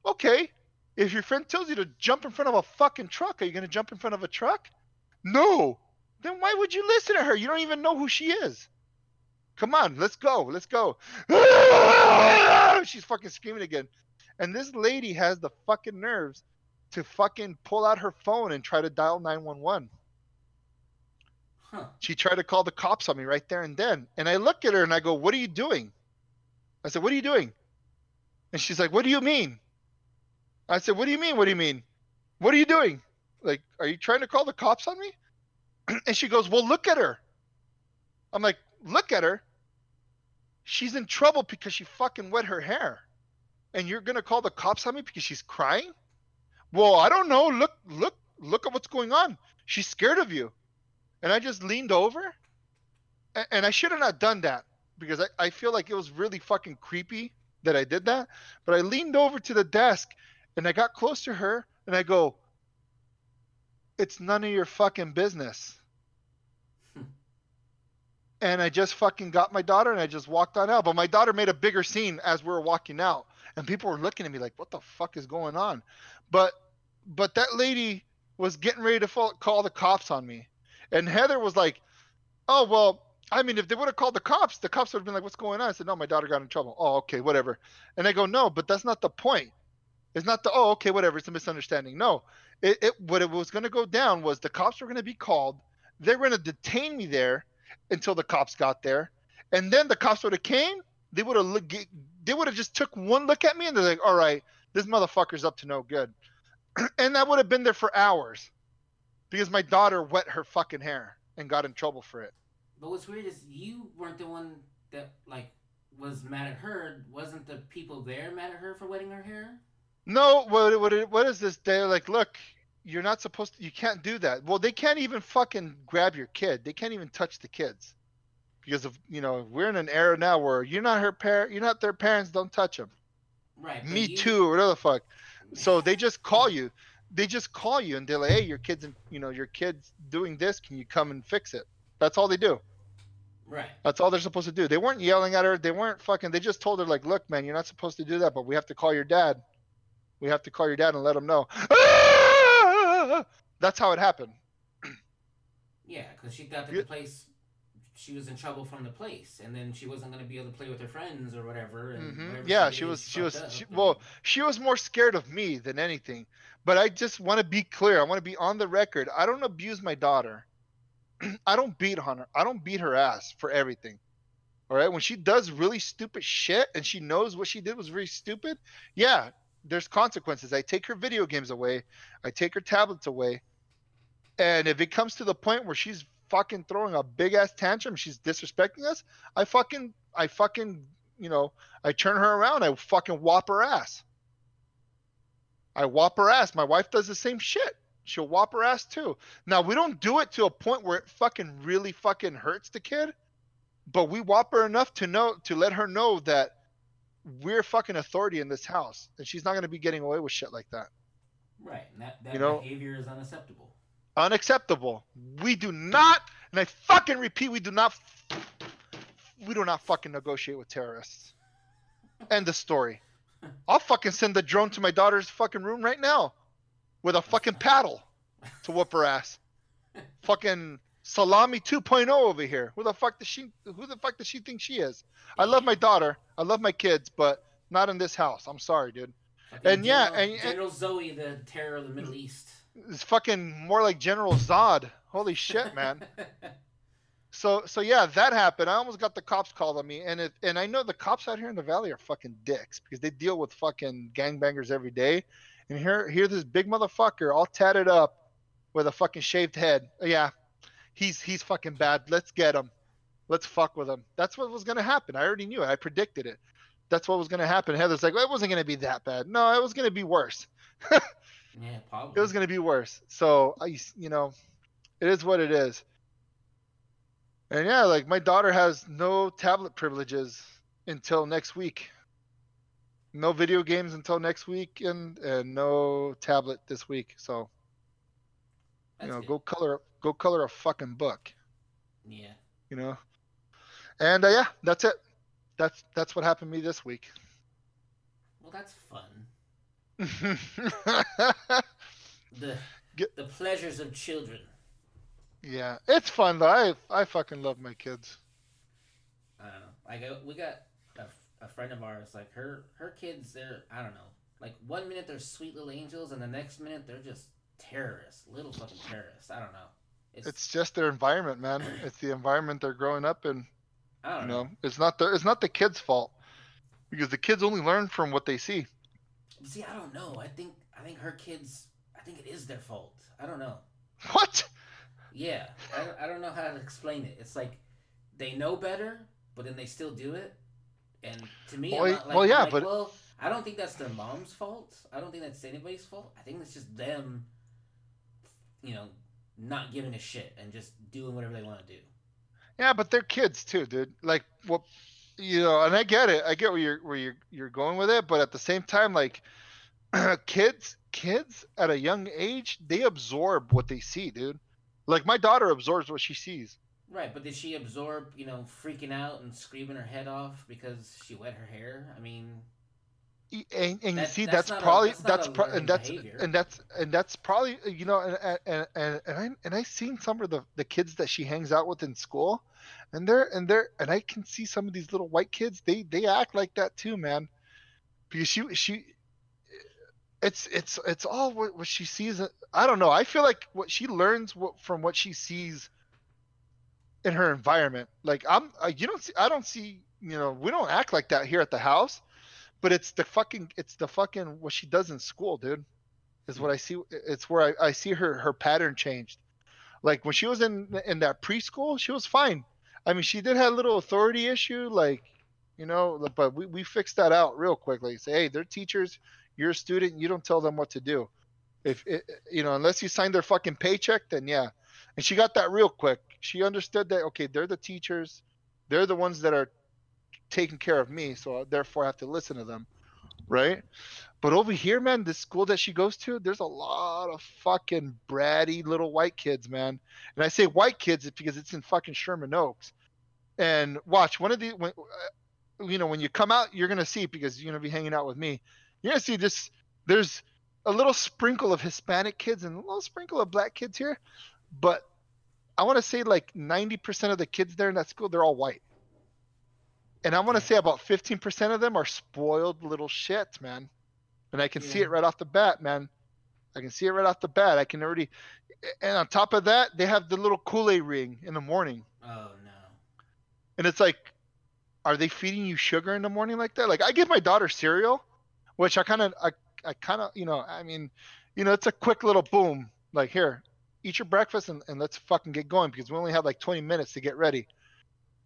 Speaker 2: Okay. If your friend tells you to jump in front of a fucking truck, are you going to jump in front of a truck? No. Then why would you listen to her? You don't even know who she is. Come on, let's go. Let's go. She's fucking screaming again. And this lady has the fucking nerves to fucking pull out her phone and try to dial 911.
Speaker 3: Huh.
Speaker 2: She tried to call the cops on me right there and then. And I look at her and I go, What are you doing? I said, What are you doing? And she's like, What do you mean? I said, What do you mean? What do you mean? What are you doing? Like, are you trying to call the cops on me? and she goes, Well, look at her. I'm like, Look at her. She's in trouble because she fucking wet her hair. And you're gonna call the cops on me because she's crying? Well, I don't know. Look, look, look at what's going on. She's scared of you. And I just leaned over. And, I should have not done that because I, I feel like it was really fucking creepy that I did that. But I leaned over to the desk and I got close to her and I go, It's none of your fucking business. and I just fucking got my daughter and I just walked on out. But my daughter made a bigger scene as we were walking out. And people were looking at me like, What the fuck is going on? But but that lady was getting ready to fall, call the cops on me. And Heather was like, Oh, well, I mean, if they would have called the cops, the cops would have been like, "What's going on?" I said, "No, my daughter got in trouble." Oh, okay, whatever. And I go, "No, but that's not the point. It's not the oh, okay, whatever. It's a misunderstanding." No, it, it what it was going to go down was the cops were going to be called. They were going to detain me there until the cops got there, and then the cops would have came they would have they would have just took one look at me and they're like, all right, this motherfucker's up to no good, and that would have been there for hours, because my daughter wet her fucking hair and got in trouble for it.
Speaker 3: But what's weird is you weren't the one that like was mad at her. Wasn't the people there mad at her for wetting her hair?
Speaker 2: No, what what what is this? They're like, look, you're not supposed to. You can't do that. Well, they can't even fucking grab your kid. They can't even touch the kids because of you know we're in an era now where you're not her parent, you're not their parents. Don't touch them.
Speaker 3: Right.
Speaker 2: Me
Speaker 3: you-
Speaker 2: too, or whatever the fuck. So they just call you. They just call you and they're like, hey, your kid's, you know, your kid's doing this. Can you come and fix it? That's all they do.
Speaker 3: Right.
Speaker 2: That's all they're supposed to do. They weren't yelling at her. They weren't fucking. They just told her like, "Look, man, you're not supposed to do that, but we have to call your dad. We have to call your dad and let him know." That's how it happened.
Speaker 3: Yeah, because she got to
Speaker 2: You-
Speaker 3: the place. She was in trouble from the place, and then she wasn't going to be able to play with her friends or whatever. And
Speaker 2: hmm
Speaker 3: whatever
Speaker 2: Yeah,
Speaker 3: did
Speaker 2: she was. She was.
Speaker 3: up,
Speaker 2: She, well, she was more scared of me than anything. But I just want to be clear. I want to be on the record. I don't abuse my daughter. I don't beat on her. I don't beat her ass for everything. All right. When she does really stupid shit and she knows what she did was really stupid, yeah, there's consequences. I take her video games away. I take her tablets away. And if it comes to the point where she's fucking throwing a big ass tantrum, she's disrespecting us, I fucking, I fucking, you know, I turn her around. I fucking whop her ass. I whop her ass. My wife does the same shit. She'll whop her ass too. Now we don't do it to a point where it fucking really fucking hurts the kid, but we whop her enough to know to let her know that we're fucking authority in this house, and she's not gonna be getting away with shit like that.
Speaker 3: Right, and that, that
Speaker 2: You know-
Speaker 3: behavior is unacceptable.
Speaker 2: Unacceptable. We do not, and I fucking repeat, we do not, we do not fucking negotiate with terrorists. End the story. I'll fucking send the drone to my daughter's fucking room right now, with a fucking paddle, to whoop her ass. fucking Soleimani 2.0 over here. Who the fuck does she? Who the fuck does she think she is? I love my daughter. I love my kids, but not in this house. I'm sorry, dude.
Speaker 3: Fucking
Speaker 2: And yeah,
Speaker 3: General,
Speaker 2: and- and-
Speaker 3: General Zoe, the terror of the Middle East.
Speaker 2: It's fucking more like General Zod. Holy shit, man. So so yeah, that happened. I almost got the cops called on me, and it, and I know the cops out here in the valley are fucking dicks because they deal with fucking gangbangers every day. And here here this big motherfucker all tatted up with a fucking shaved head. Yeah, he's he's fucking bad. Let's get him. Let's fuck with him. That's what was gonna happen. I already knew it. I predicted it. That's what was gonna happen. Heather's like, well, it wasn't gonna be that bad. No, it was gonna be worse.
Speaker 3: yeah, probably.
Speaker 2: It was gonna be worse. So I, you know, it is what it is. And yeah, like my daughter has no tablet privileges until next week. No video games until next week, and and no tablet this week. So
Speaker 3: That's
Speaker 2: you know,
Speaker 3: good.
Speaker 2: go color go color a fucking book.
Speaker 3: Yeah.
Speaker 2: You know. And uh, yeah, that's it. That's that's what happened to me this week.
Speaker 3: Well, that's fun. The
Speaker 2: Get-
Speaker 3: the pleasures of children.
Speaker 2: yeah, it's fun though. I I fucking love my kids.
Speaker 3: I don't know. Like uh, we got a, friend of ours. Like her her kids. They're I don't know. Like one minute they're sweet little angels, and the next minute they're just terrorists, little fucking terrorists. I don't know. It's,
Speaker 2: It's just their environment, man. It's the environment they're growing up in.
Speaker 3: I don't
Speaker 2: You
Speaker 3: know.
Speaker 2: know, it's not the it's not the kids' fault because the kids only learn from what they see.
Speaker 3: See, I don't know. I think I think her kids. I think it is their fault. I don't know.
Speaker 2: What?
Speaker 3: Yeah, I, don't- I don't know how to explain it. It's like they know better, but then they still do it. And to me, I'm
Speaker 2: Well,
Speaker 3: like,
Speaker 2: well, yeah,
Speaker 3: like,
Speaker 2: but-
Speaker 3: well, I don't think that's their mom's fault. I don't think that's anybody's fault. I think it's just them, you know, not giving a shit and just doing whatever they want to do.
Speaker 2: Yeah, but they're kids too, dude. Like, what? You know, and I get it. I get where you're where you're you're going with it, but at the same time, like, kids kids at a young age, they absorb what they see, dude. Like my daughter absorbs what she sees.
Speaker 3: Right, but did she absorb, you know, freaking out and screaming her head off because she wet her hair? I mean,
Speaker 2: And, and you
Speaker 3: That-
Speaker 2: see,
Speaker 3: that's
Speaker 2: that's,
Speaker 3: not a-
Speaker 2: probably
Speaker 3: that's
Speaker 2: that's pro- and that's
Speaker 3: behavior.
Speaker 2: and that's and that's probably you know and and and and I and I seen some of the the kids that she hangs out with in school, and they're and they're and I can see some of these little white kids. They they act like that too, man. Because she she, it's it's it's all what, what she sees. Uh, I don't know. I feel like what she learns what, from what she sees in her environment. Like I'm, uh, you don't see, I don't see you know, we don't act like that here at the house, but it's the fucking, it's the fucking what she does in school, dude. Is what I see. It's where I, I see her her pattern changed. Like when she was in in that preschool, she was fine. I mean, she did have a little authority issue, like you know, but we we fixed that out real quickly. Say, hey, they're teachers. You're a student. You don't tell them what to do. If it, you know, unless you sign their fucking paycheck, then yeah. And she got that real quick. She understood that okay, they're the teachers. They're the ones that are taking care of me, so therefore I have to listen to them, right? But over here, man, this school that she goes to, there's a lot of fucking bratty little white kids, man. And I say white kids because it's in fucking Sherman Oaks. And watch one of the, when, uh, you know, when you come out, you're gonna see because you're gonna be hanging out with me. You're gonna see this. There's a little sprinkle of Hispanic kids and a little sprinkle of black kids here, but I want to say like 90% of the kids there in that school, they're all white. And I want to say about 15% of them are spoiled little shits, man. And I can see it right off the bat, man. I can see it right off the bat. I can already, and on top of that, they have the little Kool Aid ring in the morning.
Speaker 3: Oh no.
Speaker 2: And it's like, are they feeding you sugar in the morning like that? Like I give my daughter cereal, which I kind of, I, I kind of, you know, I mean, you know, it's a quick little boom. Like here, eat your breakfast and, and let's fucking get going because we only have like 20 minutes to get ready.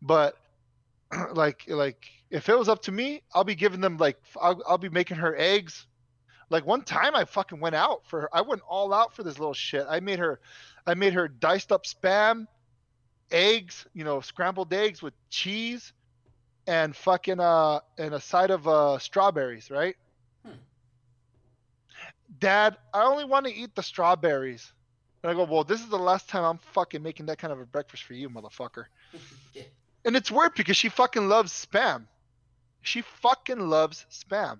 Speaker 2: But like, like if it was up to me, I'll be giving them like, I'll, I'll be making her eggs. Like one time I fucking went out for her. I went all out for this little shit. I made her, I made her diced up spam, eggs, you know, scrambled eggs with cheese and fucking uh and a side of uh strawberries, right?
Speaker 3: Hmm.
Speaker 2: Dad, I only want to eat the strawberries. And I go, well, this is the last time I'm fucking making that kind of a breakfast for you, motherfucker.
Speaker 3: yeah.
Speaker 2: And it's weird because she fucking loves spam. She fucking loves spam.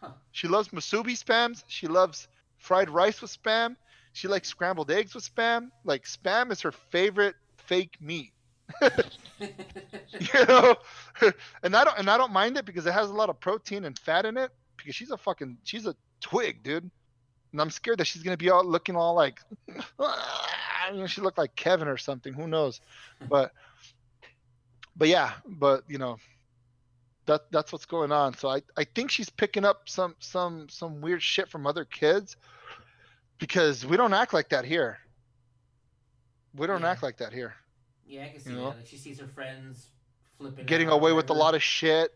Speaker 3: Huh.
Speaker 2: She loves musubi spams. She loves fried rice with spam. She likes scrambled eggs with spam. Like spam is her favorite fake meat. you know and i don't and i don't mind it because it has a lot of protein and fat in it because she's a fucking she's a twig dude and i'm scared that she's gonna be all looking all like ah, you know she looked like kevin or something who knows? But but yeah but you know that that's what's going on. So i i think she's picking up some some some weird shit from other kids because we don't act like that here. We don't
Speaker 3: Yeah.
Speaker 2: act like that here.
Speaker 3: Yeah, I can see
Speaker 2: You
Speaker 3: that. Like she sees her friends flipping,
Speaker 2: getting away with a lot of shit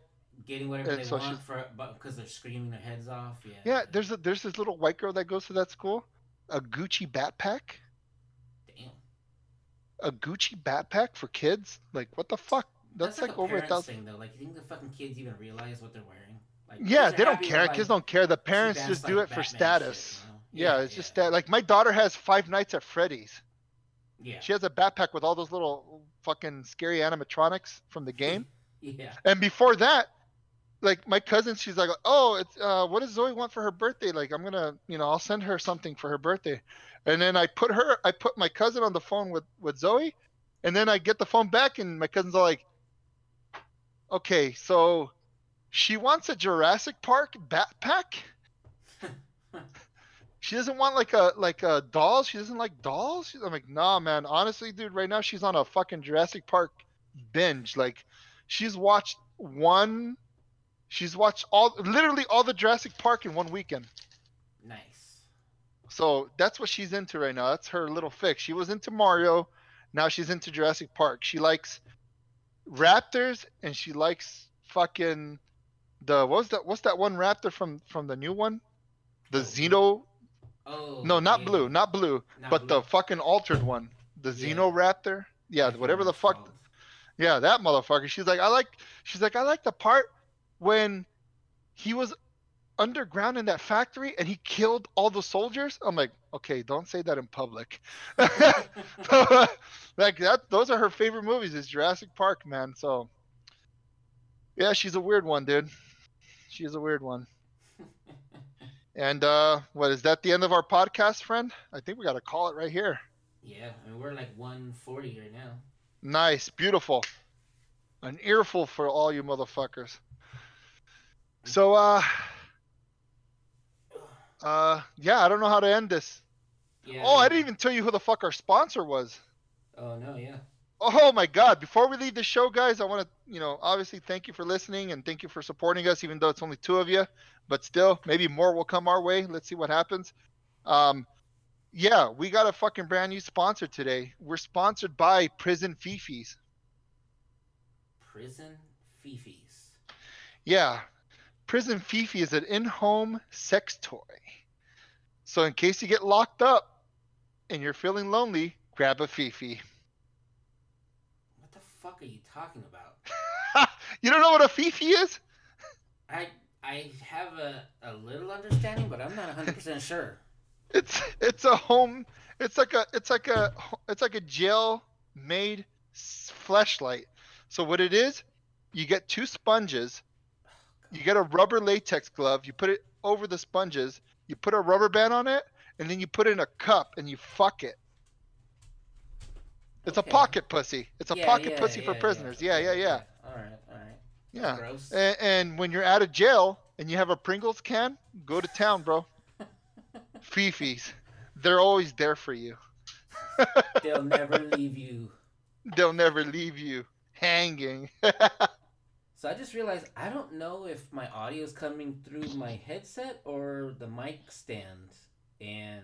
Speaker 3: getting whatever
Speaker 2: and
Speaker 3: they
Speaker 2: so
Speaker 3: want
Speaker 2: she's-
Speaker 3: for because they're screaming their heads off. Yeah.
Speaker 2: Yeah, there's a there's this little white girl that goes to that school, a Gucci backpack,
Speaker 3: Damn.
Speaker 2: a Gucci backpack for kids. Like what the fuck? That's, like,
Speaker 3: a
Speaker 2: over a thousand.
Speaker 3: thing though. Like you think the fucking kids even realize what they're wearing? Like
Speaker 2: Yeah, they don't care.
Speaker 3: with,
Speaker 2: Kids don't care. The parents just do
Speaker 3: like,
Speaker 2: it for
Speaker 3: Batman
Speaker 2: status.
Speaker 3: shit, you know?
Speaker 2: Yeah, it's just that. Like my daughter has Five Nights at Freddy's.
Speaker 3: Yeah.
Speaker 2: She has a backpack with all those little fucking scary animatronics from the game.
Speaker 3: Yeah.
Speaker 2: And before that, like my cousin, she's like, "Oh, it's uh, what does Zoe want for her birthday? Like, I'm gonna, you know, I'll send her something for her birthday." And then I put her, I put my cousin on the phone with with Zoe, and then I get the phone back, and my cousin's all like, "Okay, so she wants a Jurassic Park backpack. She doesn't want like a like a doll. She doesn't like dolls." I'm like, "Nah, man. Honestly, dude, right now she's on a fucking Jurassic Park binge. Like, she's watched one." She's watched all literally all the Jurassic Park in one weekend.
Speaker 3: Nice.
Speaker 2: So that's what she's into right now. That's her little fix. She was into Mario, now she's into Jurassic Park. She likes raptors and she likes fucking the what was that what's that one raptor from from the new one? The
Speaker 3: Oh,
Speaker 2: Xeno
Speaker 3: Oh.
Speaker 2: No, not
Speaker 3: yeah.
Speaker 2: blue, not blue,
Speaker 3: Not
Speaker 2: but
Speaker 3: blue.
Speaker 2: the fucking altered one. The
Speaker 3: Yeah.
Speaker 2: Xenoraptor. Yeah, whatever the fuck yeah, that motherfucker. She's like, I like. She's like, I like the part when he was underground in that factory and he killed all the soldiers. I'm like, okay, don't say that in public. like that. Those are her favorite movies. Is Jurassic Park, man. So, yeah, she's a weird one, dude. She's a weird one. And uh, what is that? The end of our podcast, friend? I think we got to call it right here.
Speaker 3: Yeah, I mean we're like 140 right now.
Speaker 2: Nice, beautiful. An earful for all you motherfuckers. So uh uh yeah, I don't know how to end this.
Speaker 3: Yeah.
Speaker 2: Oh, I didn't even tell you who the fuck our sponsor was.
Speaker 3: Oh no, yeah.
Speaker 2: Oh my God! Before we leave the show, guys, I want to, you know, obviously thank you for listening and thank you for supporting us, even though it's only two of you. But still, maybe more will come our way. Let's see what happens. Um, yeah, we got a fucking brand new sponsor today. We're sponsored by Prison Fifis.
Speaker 3: Prison Fifis.
Speaker 2: Yeah, Prison Fifi is an in-home sex toy. So in case you get locked up and you're feeling lonely, grab a Fifi.
Speaker 3: What the fuck are you talking about?
Speaker 2: you don't know what a Fifi is?
Speaker 3: I I have a, a little understanding, but I'm not 100 percent sure.
Speaker 2: It's it's a home. It's like a it's like a it's like a gel made flashlight. So what it is, you get two sponges. You get a rubber latex glove. You put it over the sponges. You put a rubber band on it, and then you put it in a cup and you fuck it. It's
Speaker 3: Okay.
Speaker 2: a pocket pussy. It's a
Speaker 3: Yeah,
Speaker 2: pocket
Speaker 3: yeah,
Speaker 2: pussy for
Speaker 3: yeah,
Speaker 2: prisoners. Yeah, yeah, yeah.
Speaker 3: All right, all right.
Speaker 2: Yeah.
Speaker 3: Gross.
Speaker 2: And, and when you're out of jail and you have a Pringles can, go to town, bro. Fifis. They're always there for you.
Speaker 3: They'll never leave you.
Speaker 2: They'll never leave you hanging.
Speaker 3: So I just realized I don't know if my audio is coming through my headset or the mic stand, and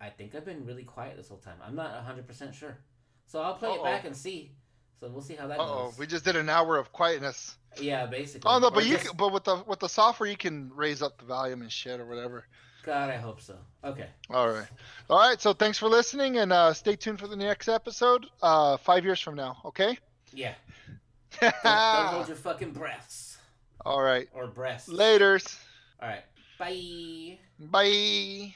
Speaker 3: I think I've been really quiet this whole time. I'm not 100% sure. So I'll play
Speaker 2: Uh-oh.
Speaker 3: it back and see. So we'll see how that goes.
Speaker 2: oh,
Speaker 3: goes.
Speaker 2: we just did an hour of quietness.
Speaker 3: Yeah, basically.
Speaker 2: Oh no,
Speaker 3: Or
Speaker 2: but you
Speaker 3: just-
Speaker 2: can, but with the with the software you can raise up the volume and shit or whatever.
Speaker 3: God, I hope so. Okay.
Speaker 2: All right, all right. So thanks for listening and uh, stay tuned for the next episode. Uh, five years from now, okay?
Speaker 3: Yeah. Don't, don't hold your fucking breaths
Speaker 2: all right.
Speaker 3: or breasts.
Speaker 2: Later's.
Speaker 3: All right. Bye.
Speaker 2: Bye.